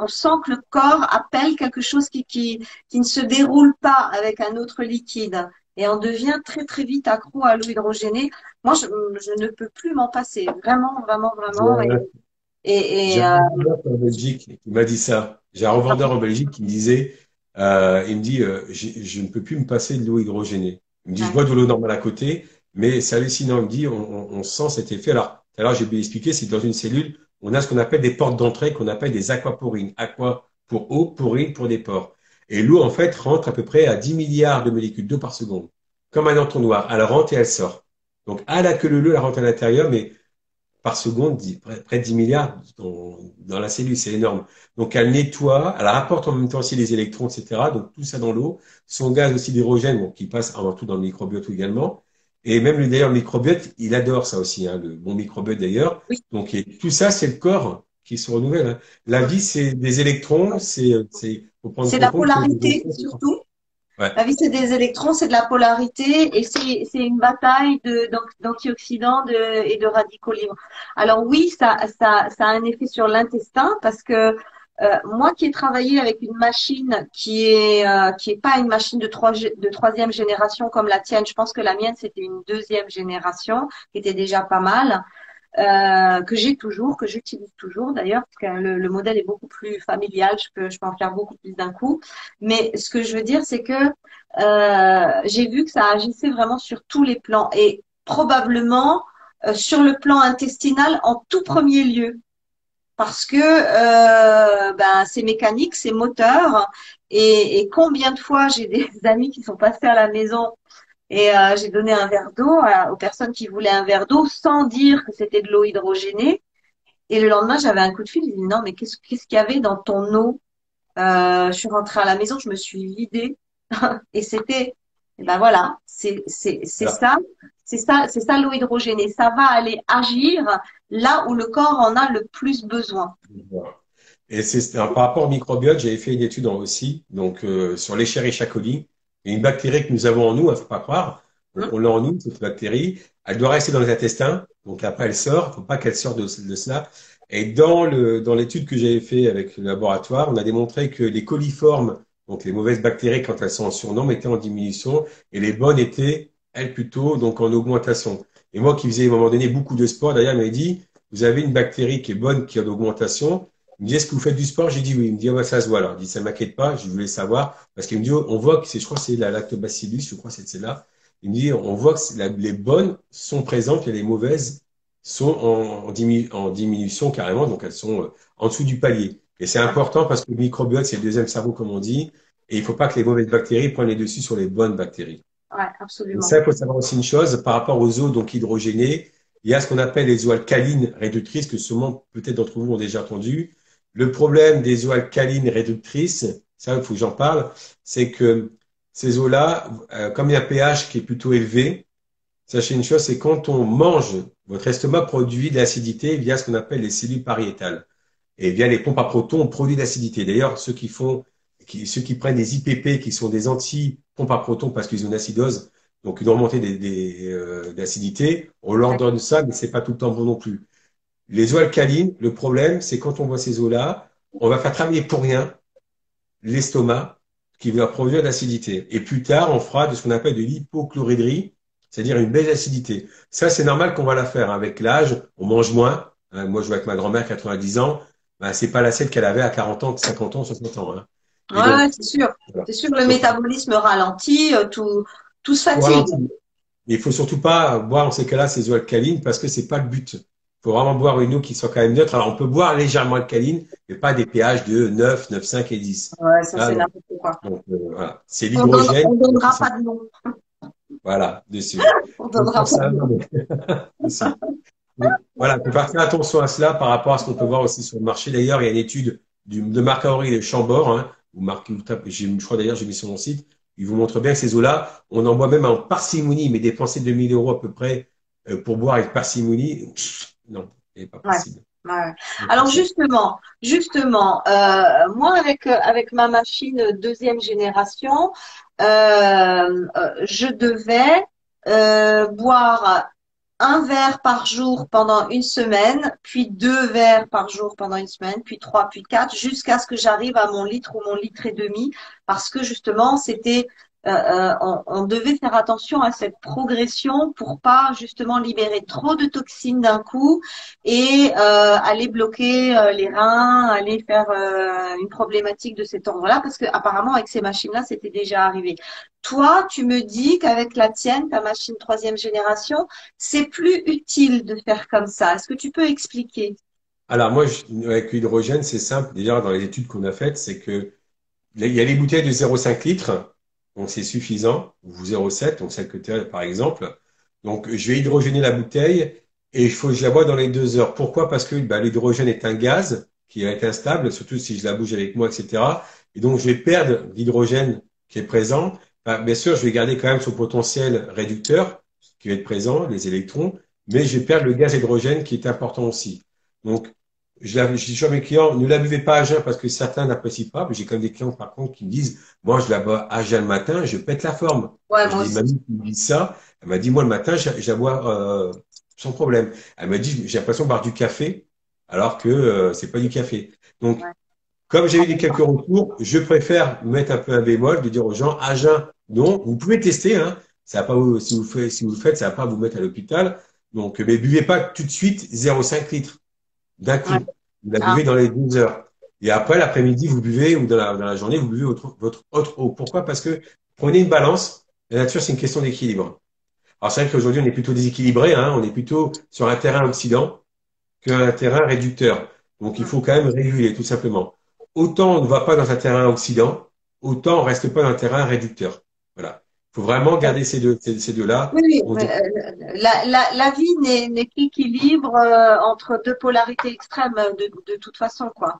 Speaker 1: on sent que le corps appelle quelque chose qui, qui, qui ne se déroule pas avec un autre liquide. Et on devient très très vite accro à l'eau hydrogénée. Moi, je, je, ne peux plus m'en passer. Vraiment, vraiment, vraiment.
Speaker 2: Et, et, euh... en Belgique qui m'a dit ça. J'ai un revendeur en Belgique qui me disait, euh, il me dit, euh, je ne peux plus me passer de l'eau hydrogénée. Il me dit, je bois de l'eau normale à côté, mais c'est hallucinant. Il me dit, on, on, sent cet effet. Alors, alors j'ai bien expliqué, c'est dans une cellule, on a ce qu'on appelle des portes d'entrée, qu'on appelle des aquaporines. Aqua pour eau, porine pour des pores. Et l'eau, en fait, rentre à peu près à 10 milliards de molécules d'eau par seconde. Comme un entonnoir. Elle rentre et elle sort. Donc, à la queue le elle rentre à l'intérieur, mais par seconde, près de 10 milliards dans, la cellule, c'est énorme. Donc elle nettoie, elle rapporte en même temps aussi les électrons, etc. Donc tout ça dans l'eau. Son gaz aussi d'hydrogène, bon, qui passe avant tout dans le microbiote également. Et même d'ailleurs, le microbiote, il adore ça aussi, hein, le bon microbiote d'ailleurs. Donc tout ça, c'est le corps qui se renouvelle. Hein. La vie, c'est des électrons, c'est
Speaker 1: c'est la polarité surtout. La vie, c'est des électrons, c'est de la polarité et c'est une bataille d'antioxydants et de radicaux libres. Alors oui, ça, ça, ça a un effet sur l'intestin parce que euh, moi qui ai travaillé avec une machine qui est euh, qui est pas une machine de, trois, de troisième génération comme la tienne, je pense que la mienne c'était une deuxième génération qui était déjà pas mal. Euh, que j'ai toujours, que j'utilise toujours d'ailleurs, parce que le, le, modèle est beaucoup plus familial, je peux, en faire beaucoup plus d'un coup. Mais ce que je veux dire, c'est que euh, j'ai vu que ça agissait vraiment sur tous les plans et probablement euh, sur le plan intestinal en tout premier lieu. Parce que ben, c'est mécanique, c'est moteur. Et, et combien de fois j'ai des amis qui sont passés à la maison et euh, j'ai donné un verre d'eau aux personnes qui voulaient un verre d'eau sans dire que c'était de l'eau hydrogénée. Et le lendemain, j'avais un coup de fil. Il dit non, mais qu'est-ce qu'il y avait dans ton eau? Euh, Je suis rentrée à la maison, je me suis vidée. et c'était, et ben voilà, c'est c'est c'est ça, c'est ça, c'est ça l'eau hydrogénée. Ça va aller agir là où le corps en a le plus besoin.
Speaker 2: Et c'est par rapport au microbiote, j'avais fait une étude aussi, donc euh, sur l'Escherichia coli et une bactérie que nous avons en nous, il ne faut pas croire. Hein on l'a en nous, cette bactérie. Elle doit rester dans les intestins. Donc après, elle sort. Il ne faut pas qu'elle sorte de, cela. Et dans le dans l'étude que j'avais fait avec le laboratoire, on a démontré que les coliformes, donc les mauvaises bactéries quand elles sont en surnombre, étaient en diminution et les bonnes étaient elles plutôt donc en augmentation. Et moi qui faisais à un moment donné beaucoup de sport, d'ailleurs, il m'a dit vous avez une bactérie qui est bonne, qui est en augmentation, Il me dit, est-ce que vous faites du sport? J'ai dit oui. Il me dit, oh, ça se voit. Alors, il dit, ça m'inquiète pas, je voulais savoir. Parce qu'il me dit, on voit que c'est, je crois que c'est la lactobacillus, je crois que c'est celle-là. Il me dit, on voit que les bonnes sont présentes et les mauvaises sont en, en, diminution carrément, donc elles sont euh, en dessous du palier. Et c'est important parce que le microbiote, c'est le deuxième cerveau, comme on dit, et il ne faut pas que les mauvaises bactéries prennent les dessus sur les bonnes bactéries.
Speaker 1: Ouais, absolument.
Speaker 2: ça, il faut savoir aussi une chose par rapport aux eaux donc hydrogénées. Il y a ce qu'on appelle les eaux alcalines réductrices, que sûrement peut-être d'entre vous ont déjà entendu. Le problème des eaux alcalines réductrices, ça, il faut que j'en parle, c'est que ces eaux-là, euh, comme il y a un pH qui est plutôt élevé, sachez une chose, c'est quand on mange, votre estomac produit de l'acidité via ce qu'on appelle les cellules pariétales. Et via les pompes à protons, on produit de l'acidité. D'ailleurs, ceux qui font, qui, ceux qui prennent des IPP, qui sont des anti-pompes à protons parce qu'ils ont une acidose, donc une remontée d'acidité, des, euh, on leur donne ça, mais c'est pas tout le temps bon non plus. Les eaux alcalines, le problème, c'est quand on voit ces eaux-là, on va faire travailler pour rien l'estomac qui va produire de l'acidité. Et plus tard, on fera de ce qu'on appelle de l'hypochloridrie, c'est-à-dire une baisse d'acidité. Ça, c'est normal qu'on va la faire. Avec l'âge, on mange moins. Hein, moi, je vois avec ma grand-mère, 90 ans, ben, c'est pas l'assiette qu'elle avait à 40 ans, 50 ans, 60 ans. Hein.
Speaker 1: Ouais, c'est sûr. C'est sûr, le métabolisme ralentit, euh, tout, tout se fatigue.
Speaker 2: il faut surtout pas boire en ces cas-là ces eaux alcalines parce que c'est pas le but. Il faut vraiment boire une eau qui soit quand même neutre. Alors, on peut boire légèrement alcaline, mais pas des pH de 9, 9, 5 et 10.
Speaker 1: Ouais, ça, c'est n'importe quoi.
Speaker 2: Donc, euh, voilà. C'est l'hydrogène.
Speaker 1: On ne donnera pas de nom.
Speaker 2: Voilà, dessus.
Speaker 1: on donnera pas de nom.
Speaker 2: voilà, il faut faire attention à cela par rapport à ce qu'on peut voir aussi sur le marché. D'ailleurs, il y a une étude de Marc-Henri de Chambord, hein, ou Marc, je crois d'ailleurs, j'ai mis sur mon site, il vous montre bien que ces eaux-là, on en boit même en parcimonie, mais dépenser 2000 euros à peu près euh, pour boire avec parcimonie, non, c'est pas possible.
Speaker 1: Ouais. Alors justement, justement, euh, moi avec avec ma machine deuxième génération, euh, euh je devais euh, boire un verre par jour pendant une semaine, puis deux verres par jour pendant une semaine, puis trois, puis quatre, jusqu'à ce que j'arrive à mon litre ou mon litre et demi, parce que justement, c'était euh, euh, on, devait faire attention à cette progression pour pas justement libérer trop de toxines d'un coup et euh, aller bloquer les reins, aller faire une problématique de cet ordre-là, parce que apparemment avec ces machines-là, c'était déjà arrivé. Toi, tu me dis qu'avec la tienne, ta machine troisième génération, c'est plus utile de faire comme ça. Est-ce que tu peux expliquer?
Speaker 2: Alors moi, avec l'hydrogène, c'est simple. Déjà, dans les études qu'on a faites, c'est que il y a les bouteilles de 0,5 litres donc c'est suffisant, ou 0,7, donc celle que tu par exemple. Donc je vais hydrogéner la bouteille et il faut que je la bois dans les deux heures. Pourquoi? Parce que bah, l'hydrogène est un gaz qui être instable, surtout si je la bouge avec moi, etc. Et donc je vais perdre l'hydrogène qui est présent. Bah, bien sûr, je vais garder quand même son potentiel réducteur qui va être présent, les électrons, mais je vais perdre le gaz hydrogène qui est important aussi. Donc je, je dis toujours à mes clients, ne la buvez pas à jeun parce que certains n'apprécient pas. Mais j'ai quand même des clients, par contre, qui me disent, moi, je la bois à jeun le matin, je pète la forme.
Speaker 1: Ouais,
Speaker 2: je mamie qui me dit ça, elle m'a dit, moi, le matin, je, la bois euh, sans problème. Elle m'a dit, j'ai l'impression de boire du café, alors que euh, c'est pas du café. Donc, comme j'ai eu des quelques retours, je préfère mettre un peu un bémol, de dire aux gens, à jeun, non, vous pouvez tester, hein. Ça va pas vous, si vous faites, si vous le faites, ça va pas vous mettre à l'hôpital. Donc, mais buvez pas tout de suite 0,5 litres d'un coup. Vous la buvez ah. dans les 12 heures. Et après, l'après-midi, vous buvez, ou dans la, dans la journée, vous buvez votre, votre, autre eau. Pourquoi? Parce que prenez une balance. La nature, c'est une question d'équilibre. Alors, c'est vrai qu'aujourd'hui, on est plutôt déséquilibré. Hein, on est plutôt sur un terrain oxydant qu'un terrain réducteur. Donc, il faut quand même réguler, tout simplement. Autant on ne va pas dans un terrain oxydant, autant on reste pas dans un terrain réducteur. Voilà faut vraiment garder ces deux, ces, deux-là.
Speaker 1: Oui, euh, la, la, la, vie n'est qu'équilibre euh, entre deux polarités extrêmes de, de toute façon, quoi.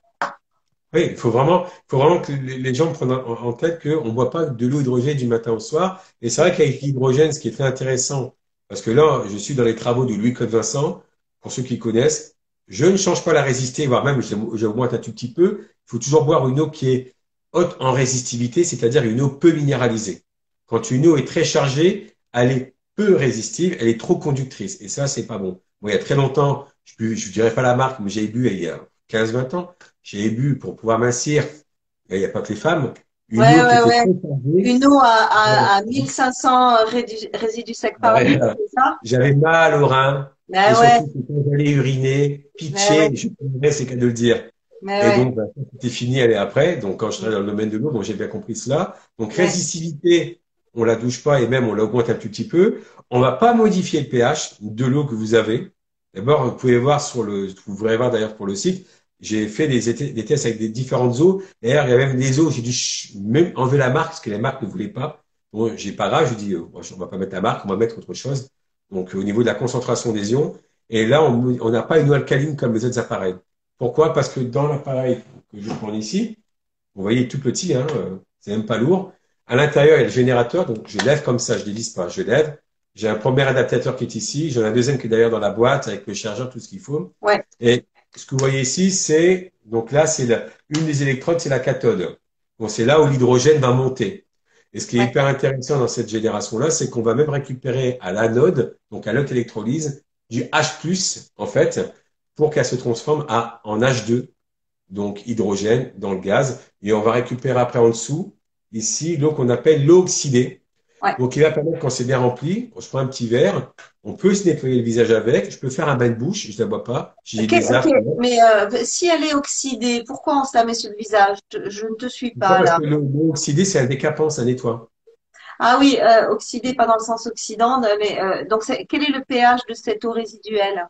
Speaker 2: Oui, il faut vraiment, faut vraiment que les gens prennent en, tête qu'on ne boit pas de l'eau hydrogène du matin au soir. Et c'est vrai qu'avec l'hydrogène, ce qui est très intéressant, parce que là, je suis dans les travaux de Louis-Claude Vincent, pour ceux qui connaissent, je ne change pas la résistance, voire même j'augmente un tout petit peu. Il faut toujours boire une eau qui est haute en résistivité, c'est-à-dire une eau peu minéralisée. Quand une eau est très chargée, elle est peu résistive, elle est trop conductrice. Et ça, c'est pas bon. Moi, il y a très longtemps, je ne dirais pas la marque, mais j'ai bu il y a 15-20 ans, j'ai bu pour pouvoir mincir, il n'y a pas que les femmes,
Speaker 1: une, ouais, eau, ouais, ouais. une eau à, à, à 1500 résidus secs par litre, c'est ça?
Speaker 2: J'avais mal au rein.
Speaker 1: Ben.
Speaker 2: Surtout quand j'allais uriner, pitcher, je c'est qu'à de le dire. et donc, bah, c'était fini, elle est après. Donc, quand je travaille dans le domaine de l'eau, bon, j'ai bien compris cela. Donc, résistivité, on la douche pas et même on l'augmente un tout petit peu. On va pas modifier le pH de l'eau que vous avez. D'abord, vous pouvez voir sur le, vous pourrez voir d'ailleurs pour le site, j'ai fait des, tests avec des différentes eaux. D'ailleurs, il y a même des eaux, j'ai dû même enlever la marque parce que les marques ne voulaient pas. Bon, j'ai pas grave, je dis, euh, on va pas mettre la marque, on va mettre autre chose. Donc, au niveau de la concentration des ions. Et là, on n'a pas une eau alcaline comme les autres appareils. Pourquoi? Parce que dans l'appareil que je prends ici, vous voyez tout petit, hein, euh, c'est même pas lourd. À l'intérieur, il y a le générateur, donc je lève comme ça, je dévisse pas, je lève. J'ai un premier adaptateur qui est ici, j'en ai un deuxième qui est d'ailleurs dans la boîte avec le chargeur, tout ce qu'il faut.
Speaker 1: Ouais.
Speaker 2: Et ce que vous voyez ici, c'est donc là, c'est une des électrodes, c'est la cathode. Bon, c'est là où l'hydrogène va monter. Et ce qui est hyper intéressant dans cette génération-là, c'est qu'on va même récupérer à l'anode, donc à l'autre électrolyse, du H+, en fait, pour qu'elle se transforme à, en H2, donc hydrogène dans le gaz. Et on va récupérer après en dessous, ici, l'eau qu'on appelle l'eau oxydée. Donc, il va permettre, quand c'est bien rempli, on se prend un petit verre, on peut se nettoyer le visage avec, je peux faire un bain de bouche, je ne la bois pas.
Speaker 1: Mais euh, si elle est oxydée, pourquoi on se la met sur le visage? Je ne te suis pas là.
Speaker 2: L'eau oxydée, c'est un décapant, ça nettoie.
Speaker 1: Ah oui, euh, oxydée, pas dans le sens oxydant, mais euh, donc quel est le pH de cette eau résiduelle?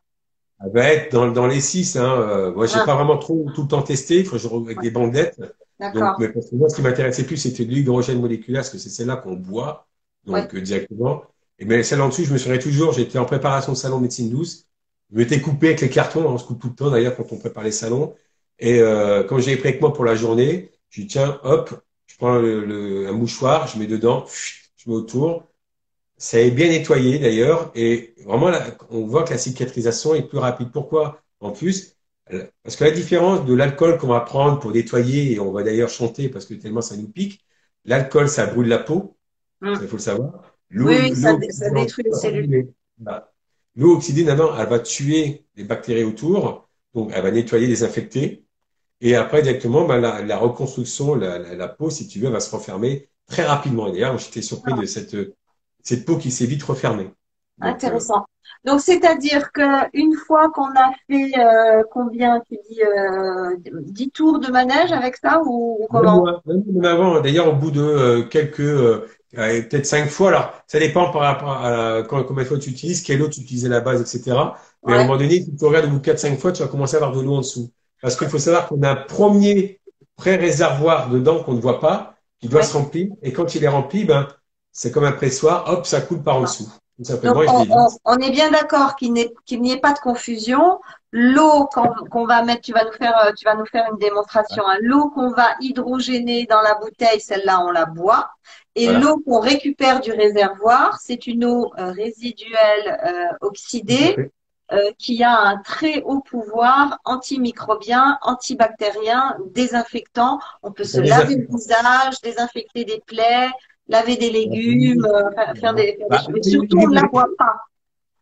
Speaker 2: Elle va être dans, dans les 6. Hein, moi, j'ai ah. pas vraiment trop tout le temps testé, il faut que je avec des bandelettes. D'accord. Mais parce que moi, ce qui m'intéressait plus, c'était l'hydrogène moléculaire, parce que c'est celle-là qu'on boit, donc directement. Et mais celle en dessous, je me souviens toujours, j'étais en préparation de salon médecine douce. Je m'étais coupé avec les cartons, on se coupe tout le temps d'ailleurs quand on prépare les salons. Et euh, quand j'ai pris avec moi pour la journée, je dis tiens, hop, je prends le, un mouchoir, je mets dedans, je mets autour. Ça est bien nettoyé d'ailleurs, et vraiment on voit que la cicatrisation est plus rapide. Pourquoi? En plus, parce que la différence de l'alcool qu'on va prendre pour nettoyer, et on va d'ailleurs chanter parce que tellement ça nous pique, l'alcool ça brûle la peau, hum. il faut le savoir.
Speaker 1: Oui, ça, détruit les cellules.
Speaker 2: L'eau oxydée, maintenant, elle va tuer les bactéries autour, donc elle va nettoyer, désinfecter. Et après, directement, ben, la, reconstruction, la, peau, si tu veux, va se refermer très rapidement. Et d'ailleurs, j'étais surpris de cette, cette peau qui s'est vite refermée.
Speaker 1: Intéressant. Donc, c'est-à-dire qu'une fois qu'on a fait euh, combien, tu dis, euh, 10 tours de manège avec ça ou, comment?
Speaker 2: avant, D'ailleurs, au bout de euh, quelques, euh, peut-être cinq fois. Alors, ça dépend par rapport à combien de fois tu utilises, quelle eau tu utilises à la base, etc. Mais à un moment donné, si tu regardes au bout de 4-5 fois, tu vas commencer à avoir de l'eau en dessous. Parce qu'il faut savoir qu'on a un premier pré-réservoir dedans qu'on ne voit pas, qui doit se remplir. Et quand il est rempli, ben, c'est comme un pressoir, hop, ça coule par en dessous.
Speaker 1: On, est bien d'accord qu'il n'y ait pas de confusion. L'eau qu'on va mettre, tu vas nous faire, tu vas nous faire une démonstration. Hein. L'eau qu'on va hydrogéner dans la bouteille, celle-là, on la boit. Et l'eau qu'on récupère du réservoir, c'est une eau euh, résiduelle euh, oxydée euh, qui a un très haut pouvoir antimicrobien, antibactérien, désinfectant. On peut se laver le visage, désinfecter des plaies, laver des légumes, faire, des, bah, choses. Mais surtout, on ne la boit pas.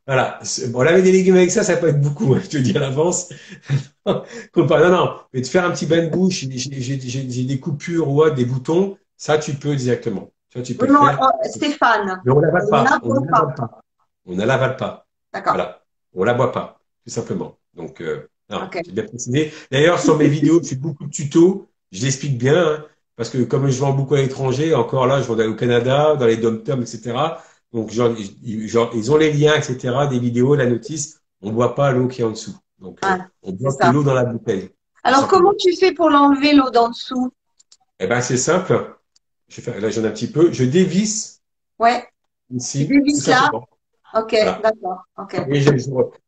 Speaker 2: Voilà. Bon, laver des légumes avec ça, ça peut être beaucoup, je te dis à l'avance. non, non. Mais de faire un petit bain de bouche, j'ai des coupures ou des boutons, ça, tu peux directement
Speaker 1: non, Stéphane.
Speaker 2: Mais on ne l'avale pas. On ne l'avale pas. On ne l'avale pas. D'accord. Voilà. On la boit pas, tout simplement. Donc, euh, j'ai bien précisé. D'ailleurs, sur mes vidéos, je fais beaucoup de tutos. Je l'explique bien, hein, parce que comme je vends beaucoup à l'étranger, encore là, je vends au Canada, dans les dom etc. Donc, genre, ils ont les liens, etc., des vidéos, la notice. On ne boit pas l'eau qui est en dessous. Donc, euh, ah, on boit que l'eau dans la bouteille.
Speaker 1: Alors, comment tu fais pour l'enlever, l'eau d'en dessous?
Speaker 2: Eh ben, c'est simple je vais faire, là j'en ai un petit peu, je dévisse.
Speaker 1: Ouais.
Speaker 2: Ici.
Speaker 1: Je dévisse là? Ok, d'accord.
Speaker 2: Et je,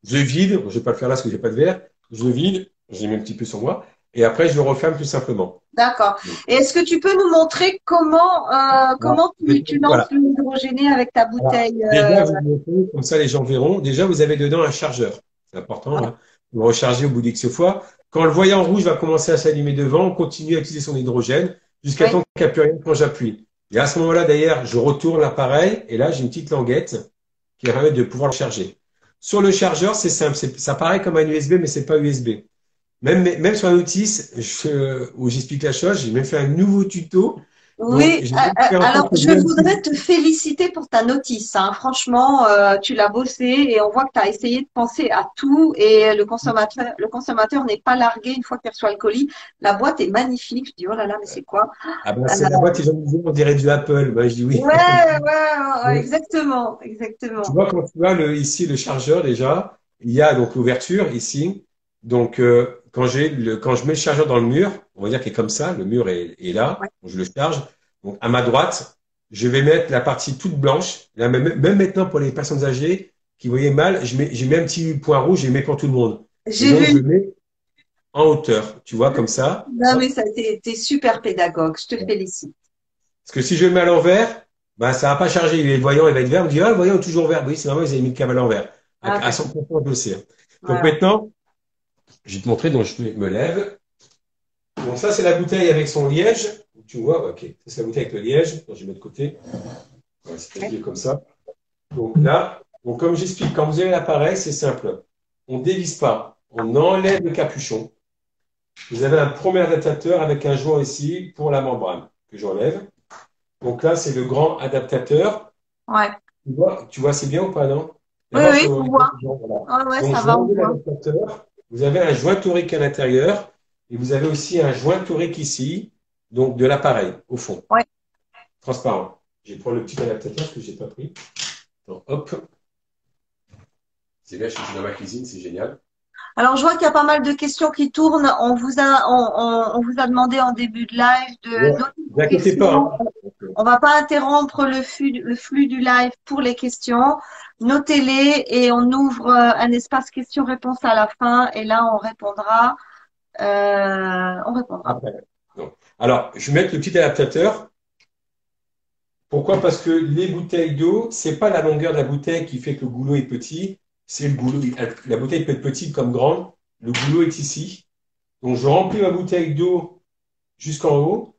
Speaker 2: je, vide, je vais pas le faire là parce que j'ai pas de verre. Je vide, j'ai mis un petit peu sur moi. Et après, je le referme tout simplement.
Speaker 1: D'accord. Et est-ce que tu peux nous montrer comment, euh, comment tu, tu lances l'hydrogéné avec ta bouteille
Speaker 2: euh... Déjà, vous montrez, comme ça les gens verront. Déjà, vous avez dedans un chargeur. C'est important. Hein. Vous rechargez au bout d'X fois. Quand le voyant rouge va commencer à s'allumer devant, on continue à utiliser son hydrogène jusqu'à temps qu'il n'y a plus rien quand j'appuie. Et à ce moment-là, d'ailleurs, je retourne l'appareil et là, j'ai une petite languette qui va permettre de pouvoir le charger. Sur le chargeur, c'est simple. Ça paraît comme un USB, mais c'est pas USB. Même, même sur outil je, où j'explique la chose, j'ai même fait un nouveau tuto.
Speaker 1: Oui, euh, alors je voudrais te féliciter pour ta notice. Hein. Franchement, euh, tu l'as bossé et on voit que tu as essayé de penser à tout et le consommateur, le consommateur n'est pas largué une fois qu'il reçoit le colis. La boîte est magnifique. Je dis oh là là, mais c'est quoi?
Speaker 2: Ah ben c'est la boîte, ils ont dit on dirait du Apple. Ben, je dis oui.
Speaker 1: Ouais, ouais, exactement, exactement.
Speaker 2: Tu vois quand tu vois le, ici le chargeur déjà, il y a donc l'ouverture ici. Donc euh, quand j'ai le quand je mets le chargeur dans le mur, on va dire qu'il est comme ça, le mur est, est là, je le charge. Donc à ma droite, je vais mettre la partie toute blanche. Là, même, même maintenant pour les personnes âgées qui voyaient mal, je mets, j'ai mis un petit point rouge, je mets pour tout le monde.
Speaker 1: J'ai vu. Je mets
Speaker 2: en hauteur, tu vois, comme ça.
Speaker 1: Non, mais ça, t'es, super pédagogue. Je te félicite.
Speaker 2: Parce que si je le mets à l'envers, ben, ça va pas charger. Les voyants, il va être vert. On dit, ah, le voyant est toujours vert. Oui, c'est normal, ils avaient mis le câble à l'envers. À, ah, 100% dossier. Donc maintenant, je vais te montrer, donc je me lève. Donc ça, c'est la bouteille avec son liège. Tu vois, ok. C'est la bouteille avec le liège. je vais mettre de côté. c'est comme ça. Donc là, donc comme j'explique, quand vous avez l'appareil, c'est simple. On dévisse pas. On enlève le capuchon. Vous avez un premier adaptateur avec un joint ici pour la membrane que j'enlève. Donc là, c'est le grand adaptateur.
Speaker 1: Ouais.
Speaker 2: Tu vois, tu vois c'est bien ou pas, non?
Speaker 1: Oui, oui, on voit. Ah ouais, ça va.
Speaker 2: Vous avez un joint torique à l'intérieur et vous avez aussi un joint torique ici, donc de l'appareil, au fond.
Speaker 1: Ouais.
Speaker 2: Transparent. Je vais prendre le petit adaptateur que je n'ai pas pris. Donc, hop. C'est bien, je suis dans ma cuisine, c'est génial.
Speaker 1: Alors, je vois qu'il y a pas mal de questions qui tournent. On vous a, on, vous a demandé en début de live de
Speaker 2: ouais, pas. Hein.
Speaker 1: On va pas interrompre le flux, du live pour les questions. Notez-les et on ouvre euh, un espace questions-réponses à la fin et là on répondra. Euh, on répondra.
Speaker 2: Alors, je vais mettre le petit adaptateur. Pourquoi? Parce que les bouteilles d'eau, c'est pas la longueur de la bouteille qui fait que le goulot est petit, c'est le goulot. La bouteille peut être petite comme grande. Le goulot est ici. Donc, je remplis ma bouteille d'eau jusqu'en haut.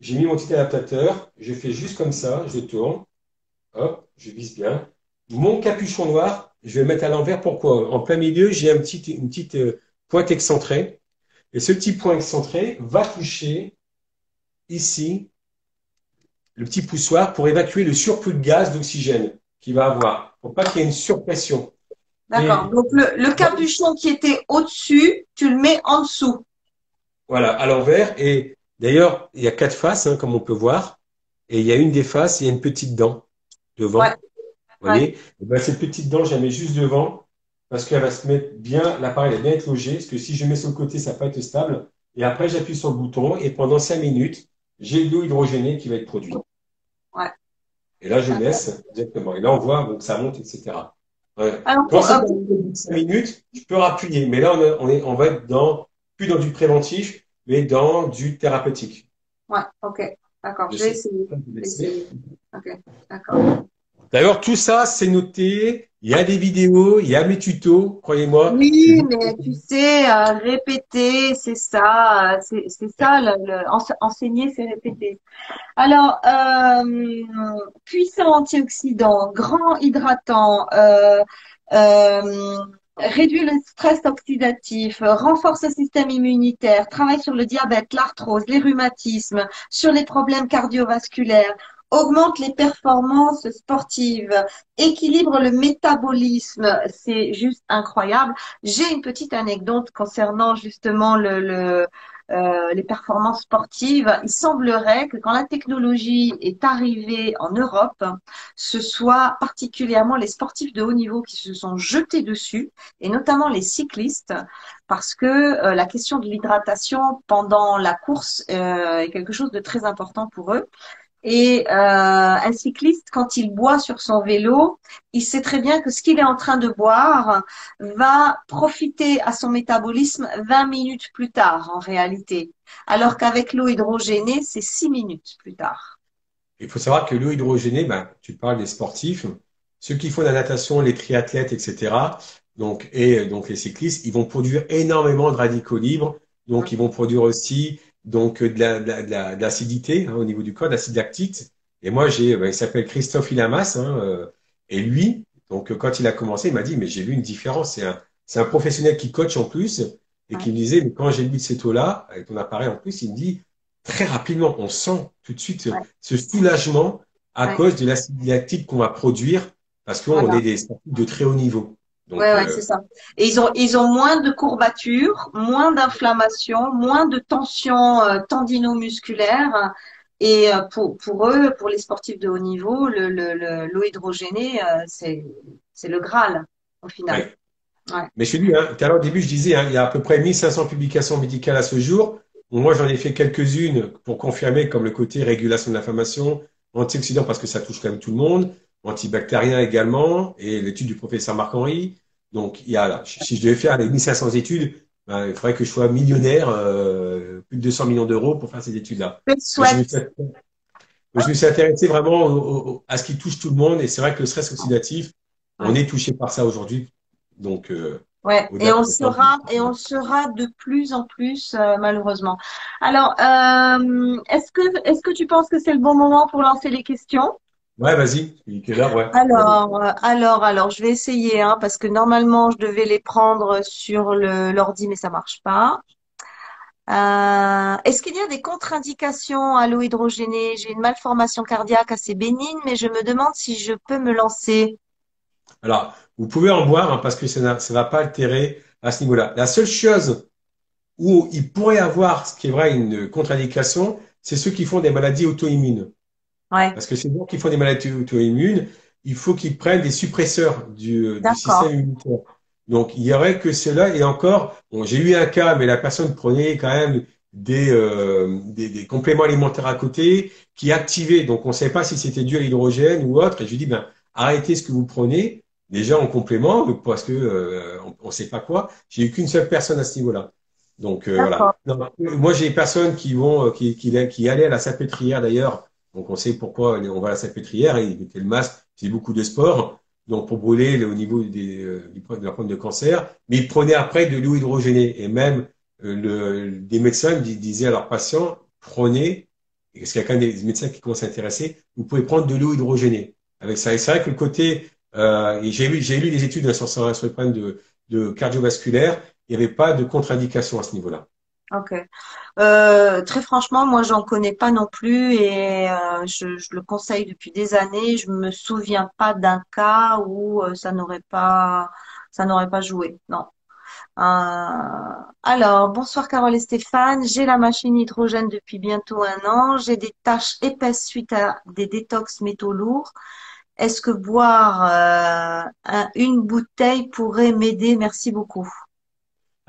Speaker 2: J'ai mis mon petit adaptateur. Je fais juste comme ça. Je tourne. Hop, je vise bien. Mon capuchon noir, je vais le mettre à l'envers. Pourquoi? En plein milieu, j'ai un petit, une petite euh, pointe excentrée. Et ce petit point excentré va toucher ici le petit poussoir pour évacuer le surplus de gaz d'oxygène qu'il va avoir, pour pas qu'il y ait une surpression.
Speaker 1: D'accord. Donc le, capuchon qui était au-dessus, tu le mets en dessous.
Speaker 2: Voilà, à l'envers. Et d'ailleurs, il y a quatre faces, hein, comme on peut voir. Et il y a une des faces, il y a une petite dent devant. Vous voyez ben, Cette petite dent, je la mets juste devant parce qu'elle va se mettre bien, l'appareil va bien être logé. Parce que si je mets sur le côté, ça va pas être stable. Et après, j'appuie sur le bouton et pendant cinq minutes, j'ai de l'eau hydrogénée qui va être produite.
Speaker 1: Ouais.
Speaker 2: Et là, je laisse exactement. Et là, on voit donc ça monte, etc. Quand ça euh, 5 minutes, je peux rappuyer. Mais là, on, est, on va être dans, plus dans du préventif, mais dans du thérapeutique.
Speaker 1: Ouais, ok. D'accord. Je vais essayer. Ok, d'accord.
Speaker 2: D'ailleurs, tout ça, c'est noté. Il y a des vidéos, il y a mes tutos, croyez-moi.
Speaker 1: Oui, mais tu sais, euh, répéter, c'est ça, c'est ça, le, enseigner, c'est répéter. Alors, euh, puissant antioxydant, grand hydratant, euh, euh, réduit le stress oxydatif, renforce le système immunitaire, travaille sur le diabète, l'arthrose, les rhumatismes, sur les problèmes cardiovasculaires, augmente les performances sportives, équilibre le métabolisme, c'est juste incroyable. J'ai une petite anecdote concernant justement le, euh, les performances sportives. Il semblerait que quand la technologie est arrivée en Europe, ce soit particulièrement les sportifs de haut niveau qui se sont jetés dessus, et notamment les cyclistes, parce que euh, la question de l'hydratation pendant la course euh, est quelque chose de très important pour eux. Et euh, un cycliste, quand il boit sur son vélo, il sait très bien que ce qu'il est en train de boire va profiter à son métabolisme 20 minutes plus tard en réalité. Alors qu'avec l'eau hydrogénée, c'est 6 minutes plus tard.
Speaker 2: Il faut savoir que l'eau hydrogénée, ben, tu parles des sportifs, ceux qui font la natation, les triathlètes, etc. Donc, et donc les cyclistes, ils vont produire énormément de radicaux libres. Donc, ils vont produire aussi donc euh, de l'acidité hein, au niveau du corps, d'acide lactique. Et moi, j'ai, ben, il s'appelle Christophe Ilamas, hein, euh, et lui, donc quand il a commencé, il m'a dit, mais j'ai vu une différence. C'est un, c'est un professionnel qui coach en plus et qui me disait, mais quand j'ai bu de cette eau-là, avec ton appareil en plus, il me dit, très rapidement, on sent tout de suite ce, soulagement à cause de l'acide lactique qu'on va produire parce qu'on est des sportifs de très haut niveau.
Speaker 1: Oui, ouais, ouais, euh, c'est ça. Et ils ont, ils ont moins de courbatures, moins d'inflammation, moins de tension euh, tendino-musculaire. Et euh, pour, pour eux, pour les sportifs de haut niveau, l'eau le, le, l'eau hydrogénée, euh, c'est, c'est le Graal, au final.
Speaker 2: Ouais. Mais chez lui, hein, tout à l'heure au début, je disais, hein, il y a à peu près 1500 publications médicales à ce jour. Moi, j'en ai fait quelques-unes pour confirmer, comme le côté régulation de l'inflammation, antioxydant parce que ça touche quand même tout le monde, antibactérien également, et l'étude du professeur Marc-Henri. Donc, il y a, si je devais faire les 1500 études, ben, il faudrait que je sois millionnaire, euh, plus de 200 millions d'euros pour faire ces études-là. Je, me suis intéressé vraiment à ce qui touche tout le monde, et c'est vrai que le stress oxydatif, on est touché par ça aujourd'hui. Donc, euh,
Speaker 1: Ouais, et on sera et on sera de plus en plus euh, malheureusement. Alors, euh, est-ce que est-ce que tu penses que c'est le bon moment pour lancer les questions?
Speaker 2: Ouais, vas-y.
Speaker 1: Ouais. Alors, euh, alors, alors, je vais essayer, hein, parce que normalement, je devais les prendre sur l'ordi, mais ça marche pas. Euh, Est-ce qu'il y a des contre-indications à l'eau hydrogénée? J'ai une malformation cardiaque assez bénigne, mais je me demande si je peux me lancer.
Speaker 2: Alors, vous pouvez en boire hein, parce que ça ne va pas altérer à ce niveau-là. La seule chose où il pourrait avoir, ce qui est vrai, une contre-indication, c'est ceux qui font des maladies auto-immunes. Parce que c'est gens qui font des maladies auto-immunes, il faut qu'ils prennent des suppresseurs du, système immunitaire. Donc, il y aurait que cela. Et encore, bon, j'ai eu un cas, mais la personne prenait quand même des, euh, des, des, compléments alimentaires à côté qui activaient. Donc, on ne savait pas si c'était dû à l'hydrogène ou autre. Et je lui dis, ben, arrêtez ce que vous prenez déjà en complément parce que euh, on ne sait pas quoi. J'ai eu qu'une seule personne à ce niveau-là. Donc euh, voilà. moi j'ai des personnes qui vont euh, qui, qui, qui allaient à la salpêtrière d'ailleurs. Donc on sait pourquoi on va à la salpêtrière et mettaient le masque. C'est beaucoup de sport. Donc pour brûler au niveau des, du de la de cancer, mais ils prenaient après de l'eau hydrogénée et même le, des médecins disaient à leurs patients prenez parce qu'il y a des médecins qui commencent à s'intéresser, vous pouvez prendre de l'eau hydrogénée avec ça. Et c'est vrai que le côté euh, j'ai lu, j'ai lu des études sur, sur, sur le problème de, de cardiovasculaire. Il n'y avait pas de contre-indication à ce niveau-là.
Speaker 1: Ok. Euh, très franchement, moi, j'en connais pas non plus et euh, je, le conseille depuis des années. Je me souviens pas d'un cas où euh, ça n'aurait pas, ça n'aurait pas joué. Non. Alors, bonsoir Carole et Stéphane. J'ai la machine hydrogène depuis bientôt un an. J'ai des taches épaisses suite à des détox métaux lourds. Est-ce que boire euh, une bouteille pourrait m'aider? Merci beaucoup.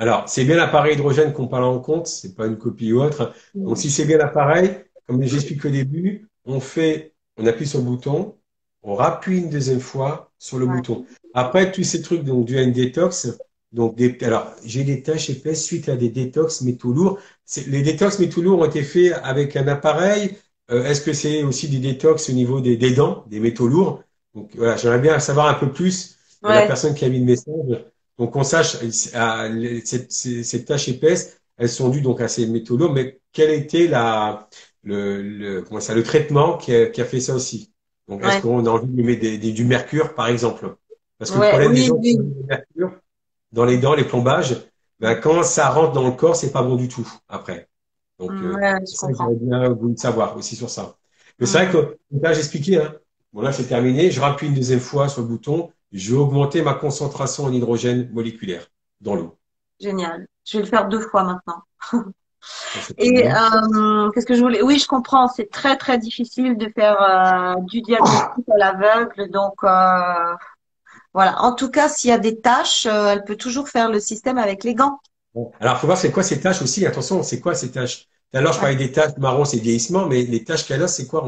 Speaker 2: Alors, c'est bien l'appareil hydrogène qu'on parle en compte, c'est pas une copie ou autre. Donc, si c'est bien l'appareil, comme j'explique au début, on fait, on appuie sur le bouton, on rappuie une deuxième fois sur le bouton. Après, tous ces trucs, donc, du à détox, donc, des, alors, j'ai des taches épaisses suite à des détox métaux lourds. Les détox métaux lourds ont été faits avec un appareil euh, est-ce que c'est aussi des détox au niveau des, dents, des métaux lourds? Donc voilà, j'aimerais bien savoir un peu plus de la personne qui a mis le message. Donc on sache, euh, ces, taches épaisses, elles sont dues donc à ces métaux lourds, mais quel était la, le, le, comment ça, le traitement qui a, qui a fait ça aussi? Donc est-ce qu'on a envie de mettre du mercure, par exemple? Parce que le problème des gens qui du mercure dans les dents, les plombages, ben, quand ça rentre dans le corps, c'est pas bon du tout après. Donc, euh, j'aimerais bien vous savoir aussi sur ça. Mais c'est vrai que, là, j'ai expliqué, hein. Bon, là, c'est terminé. Je rappuie une deuxième fois sur le bouton. Je vais augmenter ma concentration en hydrogène moléculaire dans l'eau.
Speaker 1: Génial. Je vais le faire deux fois maintenant. Et euh, qu'est-ce que je voulais? Oui, je comprends. C'est très très difficile de faire euh, du diagnostic à l'aveugle. Donc euh, voilà. En tout cas, s'il y a des tâches, elle peut toujours faire le système avec les gants.
Speaker 2: Bon. Alors, faut voir c'est quoi ces tâches aussi. Attention, c'est quoi ces tâches? Alors, je parlais des tâches marron, c'est vieillissement, mais les tâches qu'elle a, c'est quoi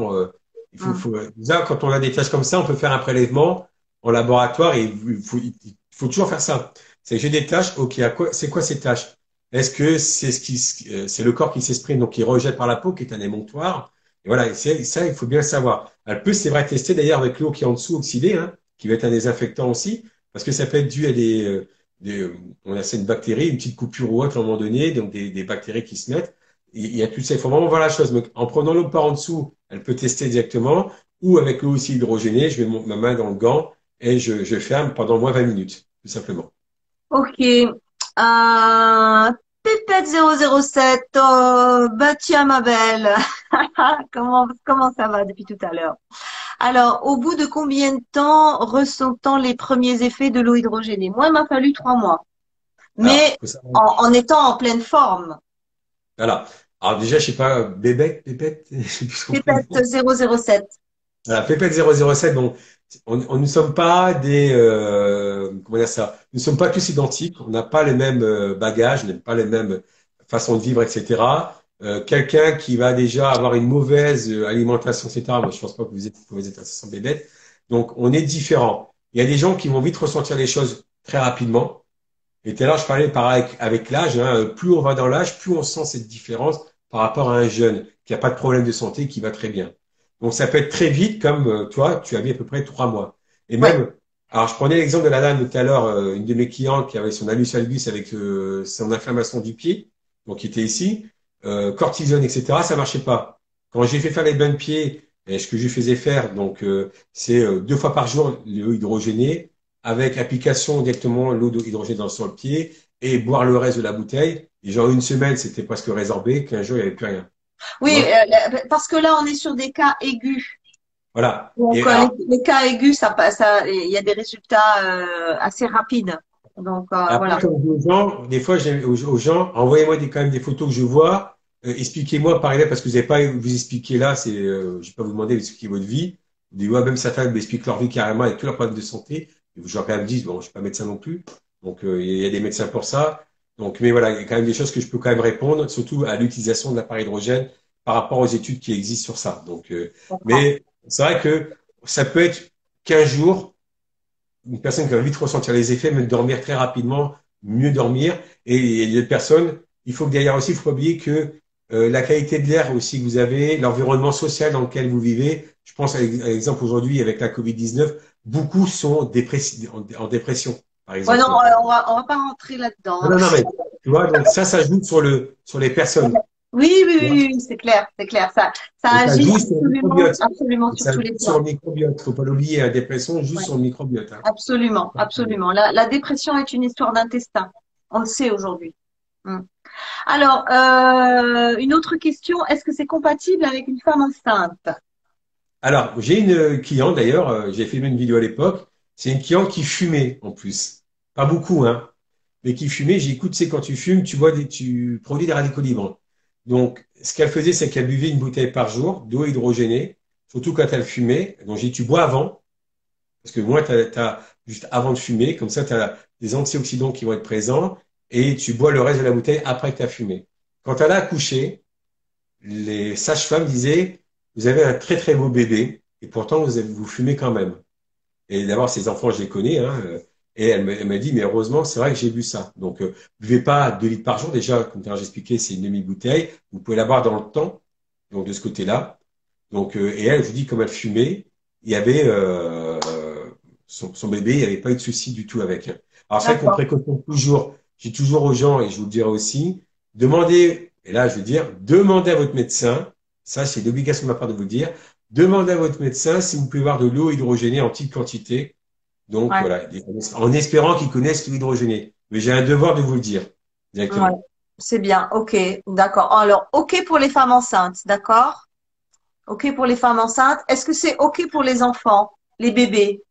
Speaker 2: il faut, faut, déjà, quand on a des tâches comme ça, on peut faire un prélèvement en laboratoire il faut, il faut toujours faire ça. C'est j'ai des tâches, ok, c'est quoi ces tâches? Est-ce que c'est ce qui, euh, c'est le corps qui s'exprime, donc qui rejette par la peau, qui est un émonctoire? Et voilà, ça, il faut bien le savoir. Elle peut, c'est vrai, tester d'ailleurs avec l'eau qui est en dessous oxydée, hein, qui va être un désinfectant aussi, parce que ça peut être dû à des, euh, des on a cette bactérie, une petite coupure ou autre à un moment donné, donc des, des bactéries qui se mettent il y a tout ça. Il faut vraiment voir la chose. en prenant l'eau par en dessous, elle peut tester directement. Ou avec l'eau aussi hydrogénée, je mets ma main dans le gant et je, ferme pendant moins 20 minutes, tout simplement.
Speaker 1: Ok. Euh, Pépette 007, oh, bah tiens ma belle, comment, comment ça va depuis tout à l'heure? Alors, au bout de combien de temps ressent-on les premiers effets de l'eau hydrogénée? Moi, il m'a fallu trois mois, mais en, étant en pleine forme.
Speaker 2: Voilà. Alors déjà, je sais pas, Bébête, Pépette,
Speaker 1: Pépette 007.
Speaker 2: Voilà, Pépette 007, bon, on, ne sommes pas des euh, comment dire ça? Nous ne sommes pas tous identiques on n'a pas les mêmes euh, bagages on n'a pas les mêmes façons de vivre etc euh, quelqu'un qui va déjà avoir une mauvaise alimentation etc moi je pense pas que vous êtes vous êtes sans bébête donc on est différent il y a des gens qui vont vite ressentir les choses très rapidement. Et tout à l'heure je parlais par avec, avec l'âge hein, plus on va dans l'âge plus on sent cette différence par rapport à un jeune qui n'a pas de problème de santé qui va très bien donc ça peut être très vite, comme euh, toi, tu avais à peu près trois mois. Et même, alors je prenais l'exemple de la dame tout à l'heure, euh, une de mes clientes qui avait son alus albus avec euh, son inflammation du pied, donc qui était ici, cortisone, etc. Ça marchait pas. Quand j'ai fait faire les bains de pied, et ce que je faisais faire, donc c'est deux fois par jour l'eau hydrogénée, avec application directement l'eau hydrogénée dans le pied et boire le reste de la bouteille. Et genre une semaine, c'était presque résorbé, qu'un jour il n'y avait plus rien.
Speaker 1: Oui, euh, parce que là, on est sur des cas aigus.
Speaker 2: Voilà.
Speaker 1: Donc, euh, les, cas aigus, ça passe, il y a des résultats euh, assez rapides. Donc, voilà.
Speaker 2: des fois, aux, gens, envoyez-moi quand même des photos que je vois. Expliquez-moi par exemple, parce que vous n'avez pas vous expliquer là, c'est, je vais pas vous demander d'expliquer votre vie. Des fois, même certains m'expliquent leur vie carrément avec tous leurs problèmes de santé. Je leur quand même dis, bon, je suis pas médecin non plus. Donc, il y a des médecins pour ça. Donc, mais voilà, il y a quand même des choses que je peux quand même répondre, surtout à l'utilisation de l'appareil hydrogène par rapport aux études qui existent sur ça. Donc, euh, mais c'est vrai que ça peut être 15 jours, une personne qui va vite ressentir les effets, même dormir très rapidement, mieux dormir. Et il y a des personnes, il faut que derrière aussi, il faut pas oublier que euh, la qualité de l'air aussi que vous avez, l'environnement social dans lequel vous vivez. Je pense à l'exemple aujourd'hui avec la Covid-19, beaucoup sont en, dépression.
Speaker 1: Par exemple. non, on va, on va pas rentrer là-dedans.
Speaker 2: Non, non, mais tu vois, donc ça, ça joue sur le, sur les personnes.
Speaker 1: Oui, oui, oui, c'est clair, c'est clair. Ça, ça agit absolument, absolument sur tous les plans.
Speaker 2: Sur le microbiote, faut pas l'oublier, la dépression joue sur le microbiote. Hein.
Speaker 1: Absolument, absolument. La, la dépression est une histoire d'intestin. On le sait aujourd'hui. Hum. Alors, euh, une autre question, est-ce que c'est compatible avec une femme enceinte?
Speaker 2: Alors, j'ai une cliente d'ailleurs, euh, j'ai fait une vidéo à l'époque, c'est une cliente qui fumait en plus. Pas beaucoup, hein, mais qui fumait. J'ai écoute, c'est quand tu fumes, tu vois des, tu produis des radicaux libres. Donc, ce qu'elle faisait, c'est qu'elle buvait une bouteille par jour d'eau hydrogénée, surtout quand elle fumait. Donc, j'ai dit, tu bois avant, parce que moi, tu as, juste avant de fumer, comme ça, tu as des antioxydants qui vont être présents, et tu bois le reste de la bouteille après que tu as fumé. Quand elle a accouché, les sages-femmes disaient, vous avez un très très beau bébé, et pourtant vous, vous fumez quand même. Et d'abord, ces enfants, je les connais, hein, et elle m'a dit, mais heureusement, c'est vrai que j'ai bu ça. Donc, euh, buvez pas 2 litres par jour. Déjà, comme j'ai expliqué, c'est une demi-bouteille. Vous pouvez la boire dans le temps, donc de ce côté-là. Donc, euh, et elle, je vous dis, comme elle fumait, il y avait euh, son, son, bébé, il n'y avait pas eu de souci du tout avec. Alors, c'est vrai qu'on préconise toujours, j'ai toujours aux gens, et je vous le dirai aussi, demandez, et là, je veux dire, demandez à votre médecin, ça, c'est l'obligation de ma part de vous le dire, demandez à votre médecin si vous pouvez boire de l'eau hydrogénée en petite quantité donc voilà, en espérant qu'ils connaissent l'hydrogéné. Mais j'ai un devoir de vous le dire.
Speaker 1: Directement. C'est bien, ok, d'accord. Alors, ok pour les femmes enceintes, d'accord? Ok pour les femmes enceintes. Est-ce que c'est ok pour les enfants, les bébés?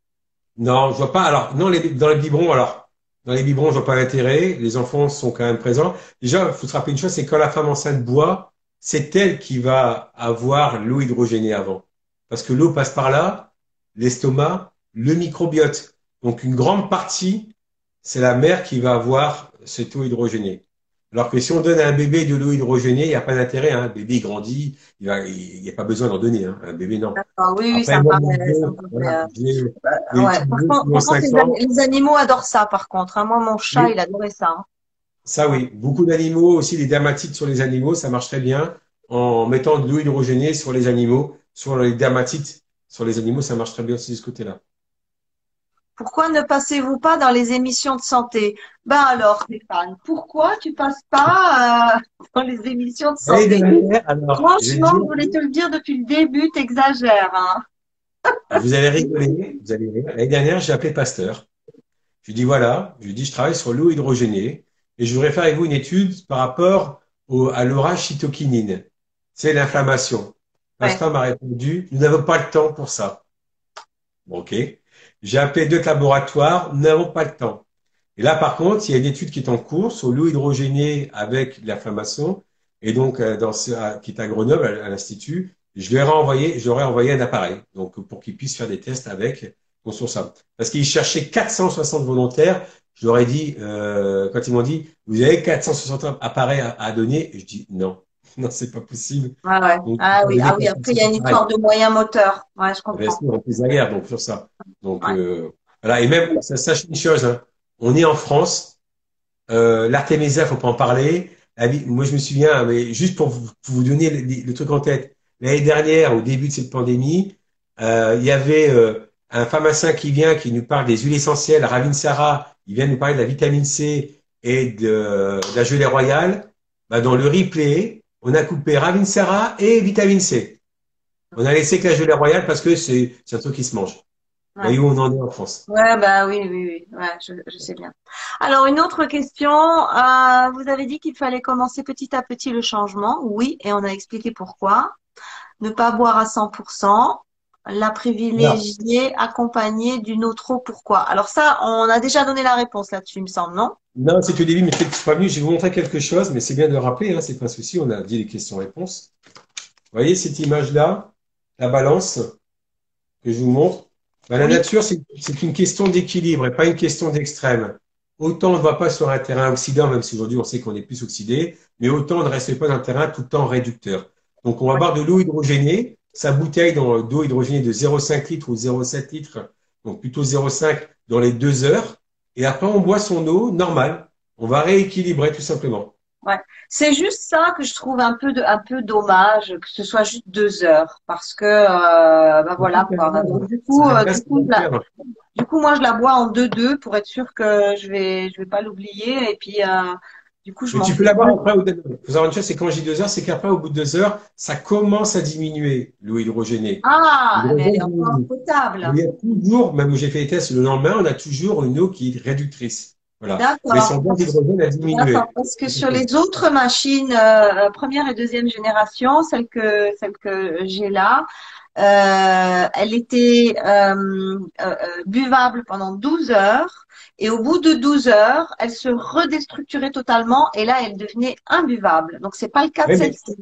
Speaker 2: Non, je vois pas. Alors, non, les, dans les biberons, alors, dans les biberons, je vois pas l'intérêt. Les enfants sont quand même présents. Déjà, il faut se rappeler une chose, c'est quand la femme enceinte boit, c'est elle qui va avoir l'eau hydrogénée avant. Parce que l'eau passe par là, l'estomac, le microbiote. Donc une grande partie, c'est la mère qui va avoir cette eau hydrogénée. Alors que si on donne à un bébé de l'eau hydrogénée, il n'y a pas d'intérêt. Hein. Un bébé grandit, il n'y a pas besoin d'en donner. Hein. Un bébé, non.
Speaker 1: Oui, oui, ça les, animaux adorent ça, par contre. Hein. Moi, mon chat, il adorait ça. Hein.
Speaker 2: Ça, oui. Beaucoup d'animaux, aussi les dermatites sur les animaux, ça marche très bien. En mettant de l'eau hydrogénée sur les animaux, sur les dermatites sur les animaux, ça marche très bien aussi de ce côté-là.
Speaker 1: Pourquoi ne passez-vous pas dans les émissions de santé? Ben alors, Stéphane, pourquoi tu passes pas euh, dans les émissions de santé? Franchement, je voulais te le dire depuis le début, t'exagères. Hein
Speaker 2: ah, vous allez rigoler, vous allez L'année dernière, j'ai appelé Pasteur. Je lui dis voilà, je lui dis je travaille sur l'eau hydrogénée. et je voudrais faire avec vous une étude par rapport au, à l'orage cytokinine. C'est l'inflammation. L'instant m'a répondu, nous n'avons pas le temps pour ça. ok. J'ai appelé deux laboratoires, nous n'avons pas le temps. Et là, par contre, il y a une étude qui est en cours sur l'eau hydrogénée avec l'inflammation, et donc euh, dans ce, qui est à Grenoble, à, l'Institut. Je leur ai envoyé, je envoyé un appareil, donc pour qu'ils puissent faire des tests avec ça. Parce qu'ils cherchaient 460 volontaires. Je leur ai dit, euh, quand ils m'ont dit, vous avez 460 appareils à, donner, et je dis non, non, c'est pas possible.
Speaker 1: Ah, ouais. ah oui, ah oui. Après, il y a une histoire de moyens moteurs. Ouais, je comprends.
Speaker 2: on fait la guerre, donc sur ça. Donc euh, voilà. Et même, ça, sache une chose. Hein. On est en France. Euh, L'Artemisia, faut pas en parler. Moi, je me souviens, mais juste pour vous, vous donner le, truc en tête, l'année dernière, au début de cette pandémie, euh, il y avait euh, un pharmacien qui vient, qui nous parle des huiles essentielles, Ravin Sarah, il vient nous parler de la vitamine C et de, la gelée royale. Bah, dans le replay, on a coupé Ravin Sarah et vitamine C. On a laissé que la gelée royale parce que c'est un truc qui se mange. Ouais. Voyez où on en est en France?
Speaker 1: Ouais, bah oui, oui, oui, ouais, je, je sais bien. Alors une autre question. Euh, vous avez dit qu'il fallait commencer petit à petit le changement. Oui, et on a expliqué pourquoi. Ne pas boire à 100%, la privilégier accompagnée d'une autre eau. Pourquoi? Alors ça, on a déjà donné la réponse là-dessus, il me semble, non?
Speaker 2: Non, c'est au début, mais peut-être que pas venu. Je vais vous montrer quelque chose, mais c'est bien de le rappeler, hein, c'est pas un souci. On a dit les questions-réponses. Vous voyez cette image-là, la balance que je vous montre? Bah, la nature, c'est une question d'équilibre et pas une question d'extrême. Autant on ne va pas sur un terrain oxydant, même si aujourd'hui on sait qu'on est plus oxydé, mais autant on ne reste pas dans un terrain tout le temps réducteur. Donc on va boire de l'eau hydrogénée, sa bouteille d'eau hydrogénée de 0,5 litres ou 0,7 litres, donc plutôt 0,5 dans les deux heures, et après on boit son eau normale. On va rééquilibrer tout simplement.
Speaker 1: Ouais. C'est juste ça que je trouve un peu de, un peu dommage que ce soit juste deux heures parce que euh, bah voilà quoi. du coup, euh, du, coup du coup, moi je la bois en deux deux pour être sûr que je vais je vais pas l'oublier et puis euh, du coup je.
Speaker 2: Mais tu peux la boire après. Au... Vous chose, c'est quand j'ai deux heures, c'est qu'après au bout de deux heures, ça commence à diminuer l'eau hydrogénée.
Speaker 1: Ah, elle est encore potable.
Speaker 2: Il y a toujours, même où j'ai fait les tests le lendemain, on a toujours une eau qui est réductrice. Voilà. Mais son d'hydrogène a diminué.
Speaker 1: Parce que sur les autres machines euh, première et deuxième génération, celle que celle que j'ai là, elle était euh, euh, buvable pendant 12 heures et au bout de 12 heures, elle se redestructurait totalement et là, elle devenait imbuvable. Donc c'est pas le cas de celle-ci.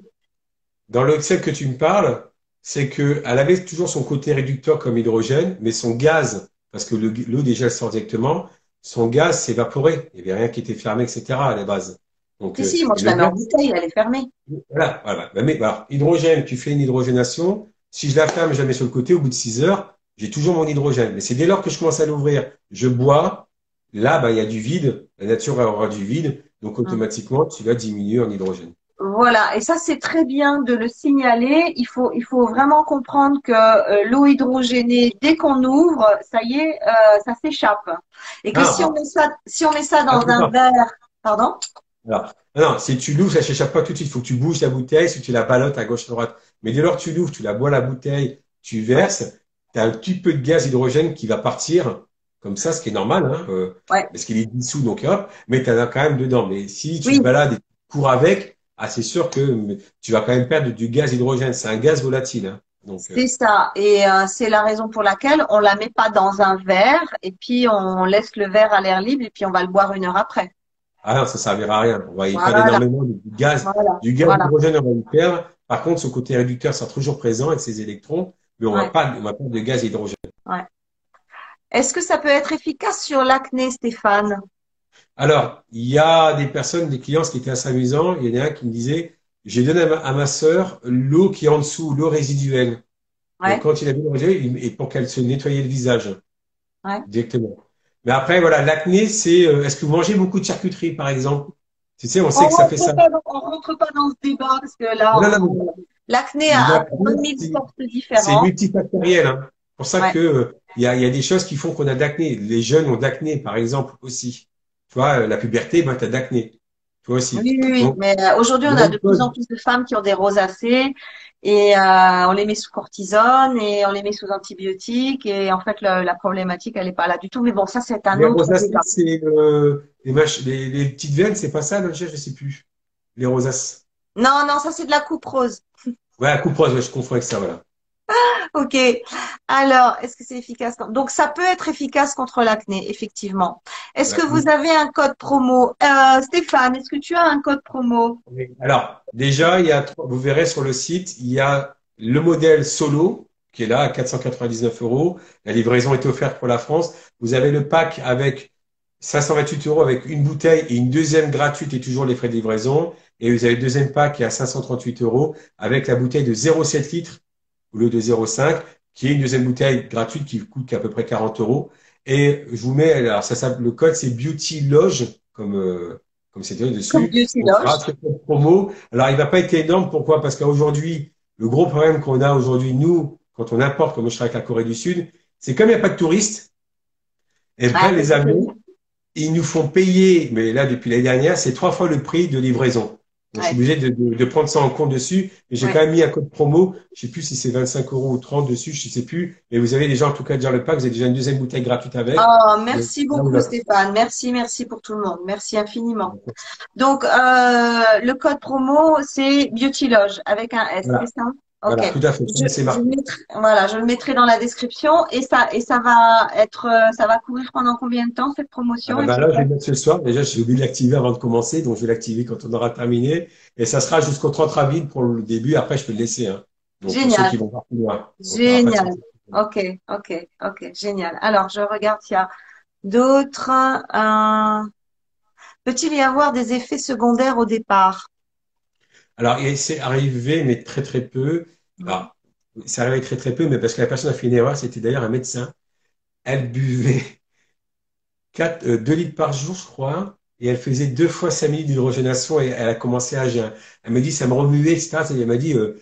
Speaker 2: Dans celle que tu me parles, c'est que elle avait toujours son côté réducteur comme hydrogène, mais son gaz, parce que l'eau déjà sort directement, son gaz s'évaporait. Il n'y avait rien qui était fermé, etc. à la base.
Speaker 1: Donc, si, si, moi je la mets en bouteille, elle est fermée.
Speaker 2: Voilà, voilà. Mais, bah, hydrogène, tu fais une hydrogénation. Si je la ferme, je la mets sur le côté, au bout de 6 heures, j'ai toujours mon hydrogène. Mais c'est dès lors que je commence à l'ouvrir, je bois, là, bah, il y a du vide, la nature aura du vide, donc hum. automatiquement, tu vas diminuer en hydrogène.
Speaker 1: Voilà, et ça c'est très bien de le signaler. Il faut, il faut vraiment comprendre que euh, l'eau hydrogénée, dès qu'on ouvre, ça y est, euh, ça s'échappe. Et que ah. si on met ça, si on met ça dans ah, un verre, pardon?
Speaker 2: Alors, non, si tu l'ouvres, ça s'échappe pas tout de suite. Il faut que tu bouges la bouteille, si tu la balottes à gauche à droite. Mais dès lors que tu l'ouvres, tu la bois la bouteille, tu verses, tu as un petit peu de gaz hydrogène qui va partir comme ça, ce qui est normal, hein, euh, parce qu'il est dissous, donc hop, mais tu en as quand même dedans. Mais si tu balades et tu cours avec, ah, c'est sûr que tu vas quand même perdre du gaz hydrogène. C'est un gaz volatile. Hein.
Speaker 1: Euh, c'est ça. Et euh, c'est la raison pour laquelle on la met pas dans un verre et puis on laisse le verre à l'air libre et puis on va le boire une heure après.
Speaker 2: Ah non, ça servira à rien. On va y perdre énormément du gaz. Du gaz hydrogène, on va y perdre. Par contre, ce côté réducteur sera toujours présent avec ses électrons, mais on va pas, on va pas de gaz hydrogène.
Speaker 1: Ouais. Est-ce que ça peut être efficace sur l'acné, Stéphane?
Speaker 2: Alors, il y a des personnes, des clients, ce qui était assez amusant, il y en a un qui me disait, j'ai donné à ma, sœur l'eau qui est en dessous, l'eau résiduelle. quand il a vu le et pour qu'elle se nettoyait le visage. Directement. Mais après, voilà, l'acné, c'est, euh, est-ce que vous mangez beaucoup de charcuterie, par exemple? Tu sais, on sait que ça fait ça.
Speaker 1: on rentre pas dans ce débat, parce que là, l'acné a mille sortes différentes.
Speaker 2: C'est multifactoriel, hein. C'est pour ça que, euh, il y a, y a des choses qui font qu'on a d'acné. Les jeunes ont d'acné, par exemple, aussi. Tu vois, la puberté, ben, tu as d'acné. Toi aussi.
Speaker 1: Oui, oui, oui. mais euh, aujourd'hui, on a de plus en plus de femmes qui ont des rosacées et euh, on les met sous cortisone et on les met sous antibiotiques. Et en fait la problématique elle est pas là du tout. Mais bon ça c'est un
Speaker 2: les
Speaker 1: autre
Speaker 2: c'est euh, les, les, petites veines c'est pas ça je sais plus. Les rosaces
Speaker 1: non non ça c'est de la coupe rose.
Speaker 2: Ouais la coupe rose je confonds avec ça voilà
Speaker 1: ok. Alors, est-ce que c'est efficace Donc, ça peut être efficace contre l'acné, effectivement. Est-ce que vous avez un code promo? Euh, Stéphane, est-ce que tu as un code promo?
Speaker 2: Alors, déjà, il y a, vous verrez sur le site, il y a le modèle solo qui est là à 499 euros. La livraison est offerte pour la France. Vous avez le pack avec 528 euros avec une bouteille et une deuxième gratuite et toujours les frais de livraison. Et vous avez le deuxième pack qui est à 538 euros avec la bouteille de 0,7 litres au lieu de 0,5, qui est une deuxième bouteille gratuite qui coûte à peu près 40 euros. Et je vous mets, alors ça, ça le code c'est Beauty Loge, comme euh, comme c'est dessus. Comme
Speaker 1: Beauty Loge.
Speaker 2: promo. Alors il va pas être énorme. Pourquoi? Parce qu'aujourd'hui, le gros problème qu'on a aujourd'hui nous, quand on importe, comme je travaille avec la Corée du Sud, c'est comme il n'y a pas de touristes. Et bien ah, les amis, ils nous font payer, mais là depuis l'année dernière, c'est trois fois le prix de livraison. Je suis obligé de, de, de, prendre ça en compte dessus. Et j'ai quand même mis un code promo. Je sais plus si c'est 25 euros ou 30 dessus, je sais plus. Mais vous avez déjà, en tout cas, déjà le pack. Vous avez déjà une deuxième bouteille gratuite avec.
Speaker 1: Oh, merci beaucoup, Stéphane. Merci, merci pour tout le monde. Merci infiniment. Donc, euh, le code promo, c'est Beauty Loge avec un S, c'est ça?
Speaker 2: Voilà, tout à fait.
Speaker 1: Je, je voilà, je le mettrai dans la description et ça et ça va être, euh, ça va courir pendant combien de temps cette promotion?
Speaker 2: Ah, bah là, je vais le mettre ce soir. Déjà, j'ai oublié de l'activer avant de commencer, donc je vais l'activer quand on aura terminé. Et ça sera jusqu'au 30 avril pour le début. Après, je peux le laisser. Hein.
Speaker 1: Donc, génial. Qui vont génial. Ok, ok, ok, génial. Alors, je regarde s'il y a d'autres. Euh... Peut-il y avoir des effets secondaires au départ?
Speaker 2: Alors, c'est arrivé, mais très très peu. Alors, c'est arrivé très très peu, mais parce que la personne a fait une erreur, c'était d'ailleurs un médecin. Elle buvait 4, 2 euh, litres par jour, je crois, et elle faisait deux fois 5 minutes d'hydrogénation et elle a commencé à jeûner. Elle me dit, ça me remuait, etc. Elle m'a dit, euh,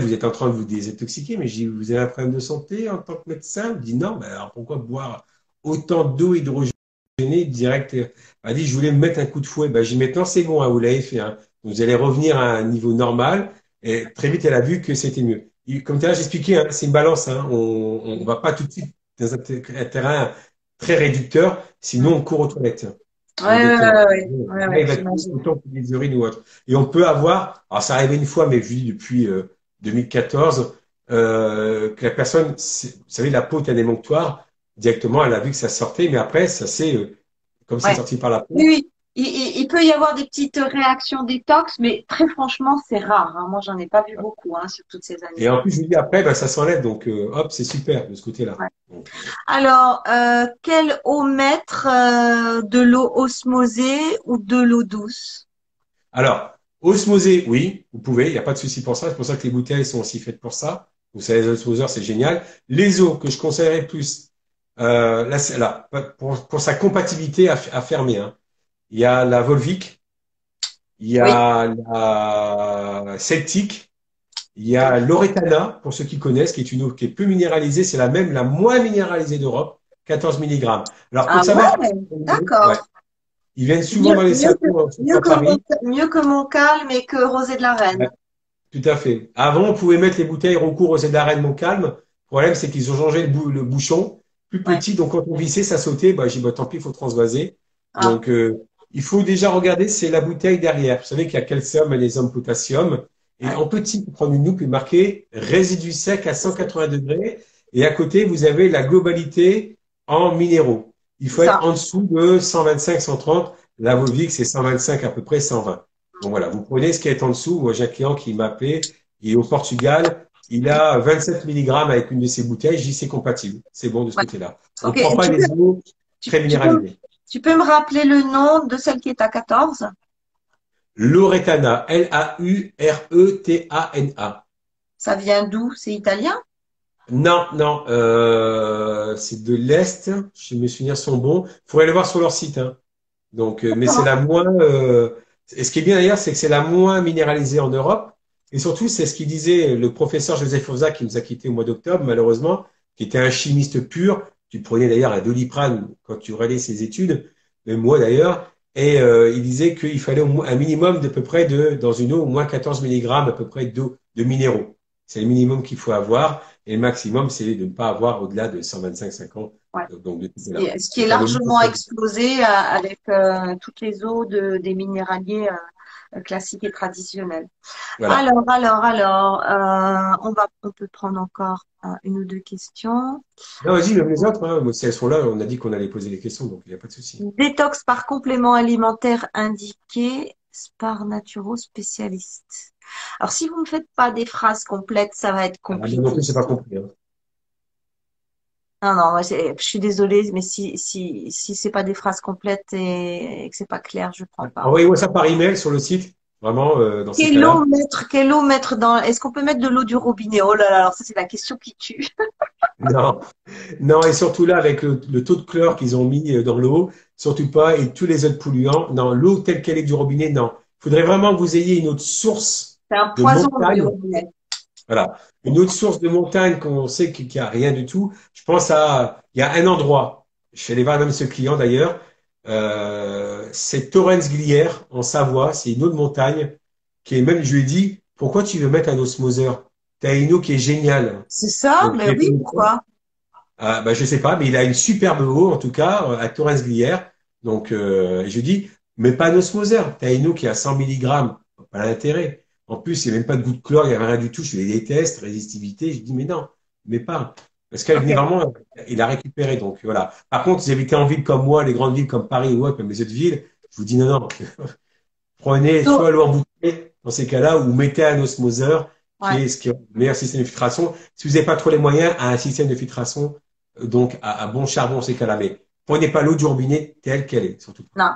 Speaker 2: vous êtes en train de vous désintoxiquer, mais j'ai vous avez un problème de santé en tant que médecin? Elle me dit, non, mais alors pourquoi boire autant d'eau hydrogénée direct? Elle m'a dit, je voulais me mettre un coup de fouet. Ben, j'ai maintenant, c'est bon, hein, vous l'avez fait. Hein. Vous allez revenir à un niveau normal. Et très vite, elle a vu que c'était mieux. comme tu as expliqué, hein, c'est une balance. Hein. On ne va pas tout de suite dans un, terrain très réducteur, sinon on court aux toilettes.
Speaker 1: Ouais, ouais, ouais, ouais,
Speaker 2: des urines ou autre. Et on peut avoir, alors ça arrive une fois, mais je dis depuis 2014, euh, euh, que la personne, vous savez, la peau est un émonctoire, directement, elle a vu que ça sortait, mais après, ça c'est euh, comme c'est sorti par la peau.
Speaker 1: Oui, il, peut y avoir des petites réactions détox, mais très franchement, c'est rare. Hein. Moi, j'en ai pas vu beaucoup hein, sur toutes ces années.
Speaker 2: Et en plus, je dis après, ben, ça s'enlève, donc euh, hop, c'est super de ce côté-là.
Speaker 1: Alors, euh, quelle eau mettre euh, De l'eau osmosée ou de l'eau douce?
Speaker 2: Alors, osmosée, oui, vous pouvez, il n'y a pas de souci pour ça. C'est pour ça que les bouteilles sont aussi faites pour ça. Vous savez, les osmoseurs, c'est génial. Les eaux que je conseillerais plus, là, là pour, pour, sa compatibilité à, à fermer. Hein il y a la Volvic, il y a la Celtic, il y a l'Oretana, pour ceux qui connaissent, qui est une eau qui est peu minéralisée, c'est la même, la moins minéralisée d'Europe, 14 mg.
Speaker 1: Alors, ah ouais, d'accord.
Speaker 2: Ils viennent souvent dans les
Speaker 1: mieux, mieux, que mon, mieux que mon calme et que Rosé de la Reine.
Speaker 2: tout à fait. Avant, on pouvait mettre les bouteilles Roncourt Rosé de la Reine, mon calme. Le problème, c'est qu'ils ont changé le, bouchon, plus petit, donc quand on vissait, ça sautait. Bah, j'ai dit, bah, tant pis, il faut transvaser. Ah. Donc, euh, il faut déjà regarder, c'est la bouteille derrière. Vous savez qu'il y a calcium, magnésium, potassium. Et en petit, prendre une loupe et marquer résidu sec à 180 degrés. Et à côté, vous avez la globalité en minéraux. Il faut être en dessous de 125, 130. La Volvic, c'est 125 à peu près, 120. Donc voilà, vous prenez ce qui est en dessous. Moi, j'ai un client qui m'a appelé. Il est au Portugal. Il a 27 mg avec une de ses bouteilles. J'y c'est compatible. C'est bon de ce côté-là. On ne prend pas les eaux très minéralisées.
Speaker 1: Tu peux me rappeler le nom de celle qui est à 14
Speaker 2: Loretana, L-A-U-R-E-T-A-N-A.
Speaker 1: Ça vient d'où? C'est italien?
Speaker 2: Non, non, euh, c'est de l'Est. Je mes souvenirs sont bons. Il faudrait aller voir sur leur site. Hein. Donc, euh, mais c'est la moins. Euh, et ce qui est bien d'ailleurs, c'est que c'est la moins minéralisée en Europe. Et surtout, c'est ce qu'il disait le professeur Joseph Fauza qui nous a quittés au mois d'octobre, malheureusement, qui était un chimiste pur tu prenais d'ailleurs un doliprane quand tu relais ses études, même moi d'ailleurs, et euh, il disait qu'il fallait un minimum de peu près de, dans une eau, au moins 14 mg à peu près d'eau, de minéraux. c'est le minimum qu'il faut avoir. Et le maximum, c'est de ne pas avoir au-delà de 125-50.
Speaker 1: Donc, ce qui est largement explosé euh, avec euh, toutes les eaux de, des minéraliers euh, classiques et traditionnels. Alors, alors, alors, on va on peut prendre encore une ou deux questions.
Speaker 2: Non, vas-y, même les autres. Hein. Si elles sont là, on a dit qu'on allait poser des questions, donc il n'y a pas de souci.
Speaker 1: Détox par complément alimentaire indiqué par Naturo spécialiste. Alors, si vous ne faites pas des phrases complètes, ça va être ah, compliqué. non
Speaker 2: c'est pas compris. Hein.
Speaker 1: Non, non, je suis désolée, mais si, si, si c'est pas des phrases complètes et, que c'est pas clair, je prends pas.
Speaker 2: Envoyez-moi ça par email sur le site. Vraiment, euh, dans
Speaker 1: quelle eau mettre, quelle eau mettre dans, est-ce qu'on peut mettre de l'eau du robinet? Oh là là, alors ça, c'est la question qui tue.
Speaker 2: non. Non, et surtout là, avec le, taux de chlore qu'ils ont mis euh, dans l'eau, surtout pas, et tous les autres polluants. Non, l'eau telle qu'elle est du robinet, non. Il faudrait vraiment que vous ayez une autre source.
Speaker 1: C'est un poison du robinet.
Speaker 2: Voilà. Une autre source de montagne qu'on sait qu'il n'y a rien du tout. Je pense à, il y a un endroit. Je suis allé voir même ce client d'ailleurs. Euh, c'est Torrens Glière en Savoie. C'est une autre montagne qui est même, je lui ai dit, pourquoi tu veux mettre un osmoseur? T'as une eau qui est géniale.
Speaker 1: C'est ça? mais oui, pourquoi?
Speaker 2: Ah, bah, je sais pas, mais il a une superbe eau, en tout cas, à Torrens Glière. Donc, euh, je dis, mais pas un osmoseur. T'as une eau qui a 100 mg. Pas l'intérêt. En plus, il n'y a même pas de goût de chlore, il n'y avait rien du tout. Je les déteste, résistivité. Je dis, mais non, mais pas. Parce qu'elle venait vraiment, il a récupéré. Donc voilà. Par contre, si vous habitez en ville comme moi, les grandes villes comme Paris ou même les autres villes, je vous dis non, non. Prenez soit l'eau en bouteille, dans ces cas-là, ou mettez un osmoseur, qui est ce qui est le meilleur système de filtration. Si vous n'avez pas trop les moyens, un système de filtration, euh, donc à, bon charbon, ces cas-là. Mais prenez pas l'eau du robinet telle qu'elle est, surtout.
Speaker 1: Non.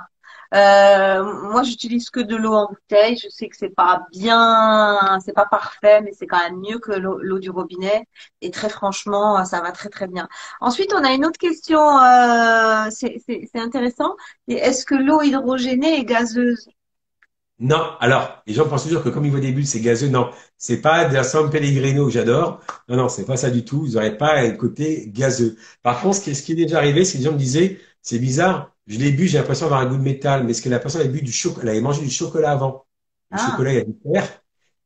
Speaker 1: Euh, moi, j'utilise que de l'eau en bouteille. Je sais que c'est pas bien, c'est pas parfait, mais c'est quand même mieux que l'eau du robinet. Et très franchement, ça va très très bien. Ensuite, on a une autre question. Euh, c'est intéressant. Est-ce que l'eau hydrogénée est gazeuse?
Speaker 2: Non. Alors, les gens pensent toujours que comme ils voient des bulles, c'est gazeux. Non, c'est pas de la San Pellegrino que j'adore. Non, non, c'est pas ça du tout. Vous n'aurez pas le côté gazeux. Par contre, ce qui est déjà arrivé, c'est que les gens me disaient, c'est bizarre je l'ai bu, j'ai l'impression d'avoir un goût de métal, mais ce que la personne avait bu du chocolat, elle avait mangé du chocolat avant. Le ah. chocolat, il y a du fer.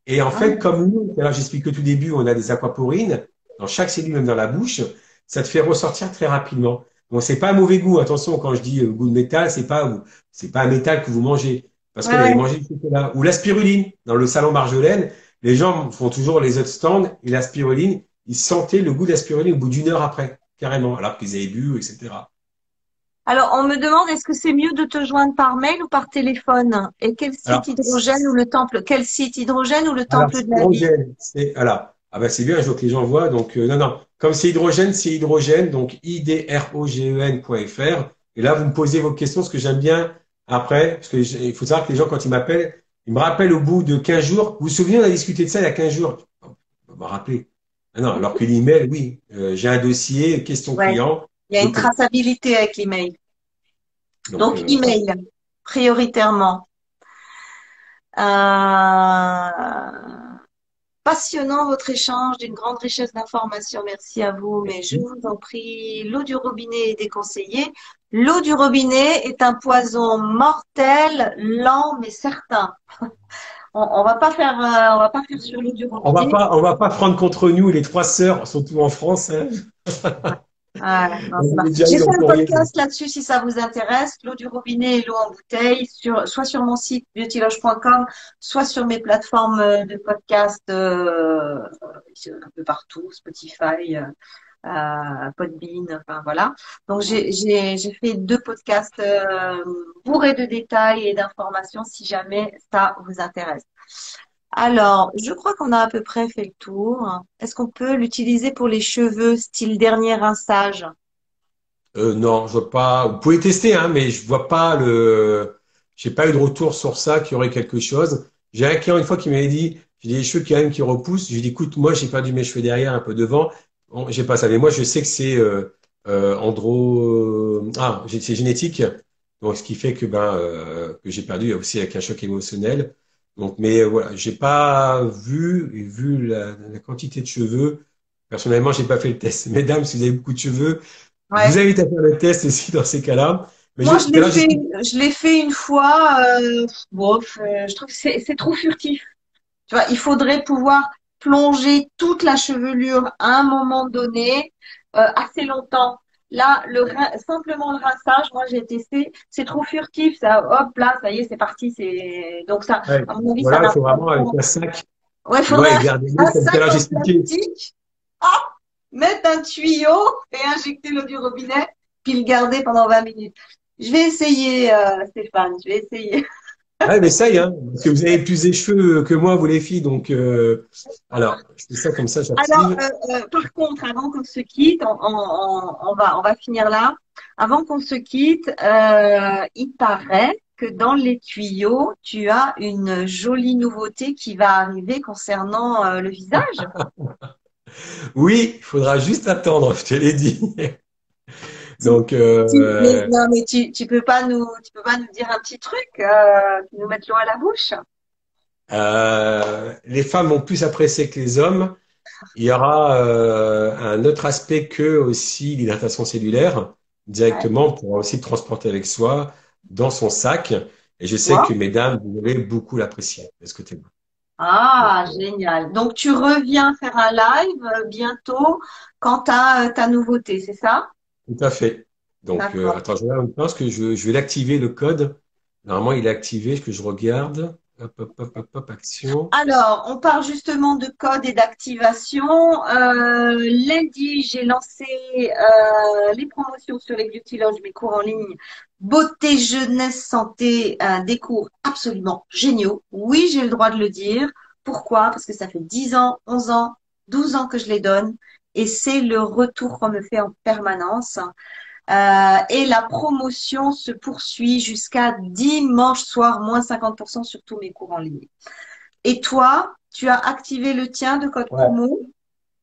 Speaker 2: Et en fait, ah. comme nous, alors j'explique que tout début, on a des aquaporines dans chaque cellule, même dans la bouche, ça te fait ressortir très rapidement. Donc c'est pas un mauvais goût. Attention, quand je dis euh, goût de métal, c'est pas c'est pas un métal que vous mangez parce que vous mangé du chocolat ou la spiruline dans le salon Marjolaine. Les gens font toujours les autres stands et la spiruline, ils sentaient le goût de la spiruline au bout d'une heure après, carrément, alors qu'ils avaient bu, etc.
Speaker 1: Alors, on me demande, est-ce que c'est mieux de te joindre par mail ou par téléphone? Et quel site hydrogène ou le temple Quel site hydrogène ou le temple de la vie?
Speaker 2: c'est, alors, ah ben c'est bien, je veux que les gens voient. Donc, euh, non, non. Comme c'est hydrogène, c'est hydrogène, donc idrogène.fr. Et là, vous me posez vos questions, ce que j'aime bien après, parce qu'il faut savoir que les gens, quand ils m'appellent, ils me rappellent au bout de 15 jours. Vous vous souvenez, on a discuté de ça il y a 15 jours? On va me rappeler. Ah non, alors que l'email, oui, euh, j'ai un dossier, question client.
Speaker 1: Il y a une traçabilité avec l'email. Donc, Donc euh, email, prioritairement. Euh, passionnant votre échange, d'une grande richesse d'informations. Merci à vous, mais je vous en prie, l'eau du robinet est déconseillée. L'eau du robinet est un poison mortel, lent mais certain. on, on va pas faire, euh, on va pas faire sur l'eau du robinet.
Speaker 2: On va pas, on va pas prendre contre nous les trois sœurs, surtout en France. Hein.
Speaker 1: Ah, J'ai fait un podcast là-dessus si ça vous intéresse. L'eau du robinet et l'eau en bouteille, sur, soit sur mon site beautyloge.com, soit sur mes plateformes euh, de podcast euh, un peu partout, Spotify, euh, euh, Podbean, enfin voilà. Donc j'ai fait deux podcasts euh, bourrés de détails et d'informations si jamais ça vous intéresse. Alors, je crois qu'on a à peu près fait le tour. Est-ce qu'on peut l'utiliser pour les cheveux, style dernier rinçage?
Speaker 2: Euh, Non, je vois pas. Vous pouvez tester, hein, mais je vois pas le. J'ai pas eu de retour sur ça, qu'il y aurait quelque chose. J'ai un client une fois qui m'avait dit, j'ai des cheveux qui même qui repoussent. Je lui ai dit, écoute, moi j'ai perdu mes cheveux derrière, un peu devant. J'ai pas ça, mais moi je sais que c'est euh, euh, andro. Ah, c'est génétique. Donc ce qui fait que ben euh, que j'ai perdu aussi avec un choc émotionnel. Donc, mais euh, voilà, j'ai pas vu et vu la, quantité de cheveux. Personnellement, j'ai pas fait le test. Mesdames, si vous avez beaucoup de cheveux, vous invite à faire le test aussi dans ces cas-là.
Speaker 1: Moi, je, l'ai fait, je l'ai fait une fois. Euh, bon, euh, je trouve que c'est trop furtif. Tu vois, il faudrait pouvoir plonger toute la chevelure à un moment donné, euh, assez longtemps. Là, le simplement le rinçage, moi j'ai testé, c'est trop furtif, ça, hop là, ça y est, c'est parti, c'est donc ça.
Speaker 2: à mon avis, voilà, il faut vraiment avec un sac.
Speaker 1: Ouais, faudrait ouais, garder un sac en plastique. Ah, mettre un tuyau et injecter l'eau du robinet, puis le garder pendant 20 minutes. Je vais essayer, euh, Stéphane, je vais essayer.
Speaker 2: Ouais, mais ça y est, hein, parce que vous avez plus de cheveux que moi, vous les filles, donc euh, alors je fais ça comme ça.
Speaker 1: Alors, euh, euh, par contre, avant qu'on se quitte, on, on, on, va on va finir là. Avant qu'on se quitte, euh, il paraît que dans les tuyaux, tu as une jolie nouveauté qui va arriver concernant le visage.
Speaker 2: oui, il faudra juste attendre, je te l'ai dit. Donc, euh,
Speaker 1: mais, non, mais tu, tu peux pas nous, tu peux pas nous dire un petit truc, euh, nous mettre l'eau à la bouche?
Speaker 2: Euh, les femmes vont plus apprécier que les hommes. Il y aura euh, un autre aspect que aussi l'hydratation cellulaire directement ouais. pour aussi transporter avec soi dans son sac. Et je sais wow. que mesdames, vous allez beaucoup l'apprécier. Bon
Speaker 1: Ah, génial. Donc tu reviens faire un live bientôt quant à ta nouveauté, c'est ça?
Speaker 2: Tout à fait. Donc, euh, attends, je regarde parce que je, je vais l'activer le code. Normalement, il est activé, que je regarde. Hop, hop, hop, hop, hop, action.
Speaker 1: Alors, on parle justement de code et d'activation. Euh, lundi, j'ai lancé euh, les promotions sur les Beauty Lodge, mes cours en ligne. Beauté, jeunesse, santé, des cours absolument géniaux. Oui, j'ai le droit de le dire. Pourquoi? Parce que ça fait 10 ans, 11 ans, 12 ans que je les donne et c'est le retour qu'on me fait en permanence. Euh, et la promotion se poursuit jusqu'à dimanche soir, moins 50% sur tous mes cours en ligne. Et toi, tu as activé le tien de code ouais. promo?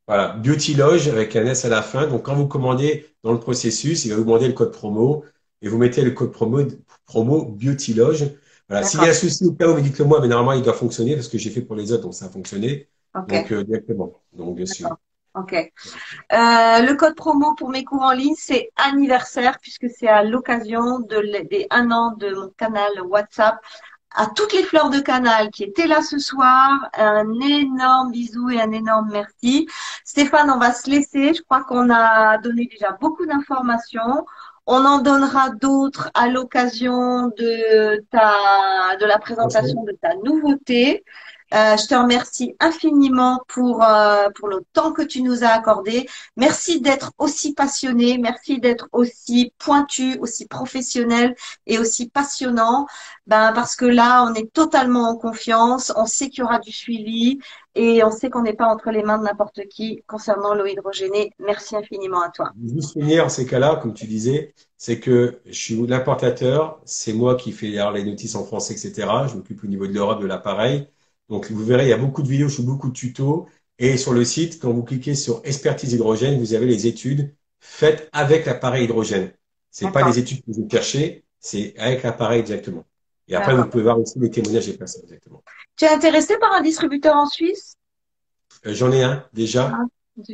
Speaker 2: Voilà, Beauty Loge avec un S à la fin. Donc, quand vous commandez dans le processus, il va vous demander le code promo et vous mettez le code promo, promo Beauty Loge. Voilà. S'il y a un souci au cas où, vous dites le moi, mais normalement, il doit fonctionner parce que j'ai fait pour les autres, donc ça a fonctionné. Okay. Donc, euh, directement. Donc, bien sûr.
Speaker 1: Ok. Euh, le code promo pour mes cours en ligne, c'est anniversaire puisque c'est à l'occasion de des un an de mon canal WhatsApp. À toutes les fleurs de canal qui étaient là ce soir, un énorme bisou et un énorme merci. Stéphane, on va se laisser. Je crois qu'on a donné déjà beaucoup d'informations. On en donnera d'autres à l'occasion de ta de la présentation de ta nouveauté. Euh, je te remercie infiniment pour euh, pour le temps que tu nous as accordé. Merci d'être aussi passionné, merci d'être aussi pointu, aussi professionnel et aussi passionnant. Ben parce que là, on est totalement en confiance, on sait qu'il y aura du suivi et on sait qu'on n'est pas entre les mains de n'importe qui concernant l'eau hydrogénée. Merci infiniment à toi.
Speaker 2: Juste finir en ces cas-là, comme tu disais, c'est que je suis l'importateur, c'est moi qui fais les notices en français, etc. Je m'occupe au niveau de l'Europe de l'appareil. Donc, vous verrez, il y a beaucoup de vidéos, je fais beaucoup de tutos. Et sur le site, quand vous cliquez sur expertise hydrogène, vous avez les études faites avec l'appareil hydrogène. C'est pas les études que vous cherchez, c'est avec l'appareil directement. Et après, vous pouvez voir aussi les témoignages des personnes directement.
Speaker 1: Tu es intéressé par un distributeur en Suisse?
Speaker 2: Euh, J'en ai un déjà. Ah.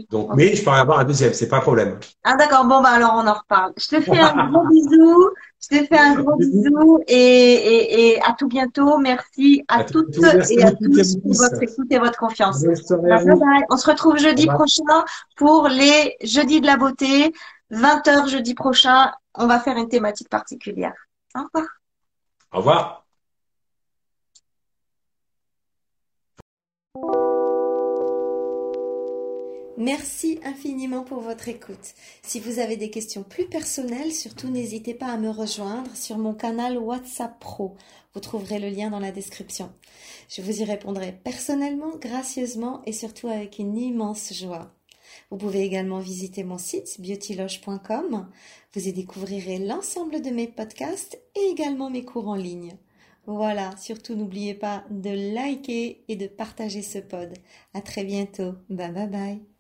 Speaker 2: Donc, mais je peux avoir un deuxième, c'est pas un problème.
Speaker 1: Ah d'accord, bon bah alors on en reparle. Je te fais un gros bisou, je te fais un gros bisou et, et, et à tout bientôt. Merci à, à toutes tout, et à tous pour votre écoute et votre confiance. Bye bye. On se retrouve jeudi prochain pour les jeudis de la beauté. 20h jeudi prochain, on va faire une thématique particulière. Au revoir.
Speaker 2: Au revoir.
Speaker 3: Merci infiniment pour votre écoute. Si vous avez des questions plus personnelles, surtout n'hésitez pas à me rejoindre sur mon canal WhatsApp Pro. Vous trouverez le lien dans la description. Je vous y répondrai personnellement, gracieusement et surtout avec une immense joie. Vous pouvez également visiter mon site beautyloge.com. Vous y découvrirez l'ensemble de mes podcasts et également mes cours en ligne. Voilà, surtout n'oubliez pas de liker et de partager ce pod. À très bientôt. Bye bye bye.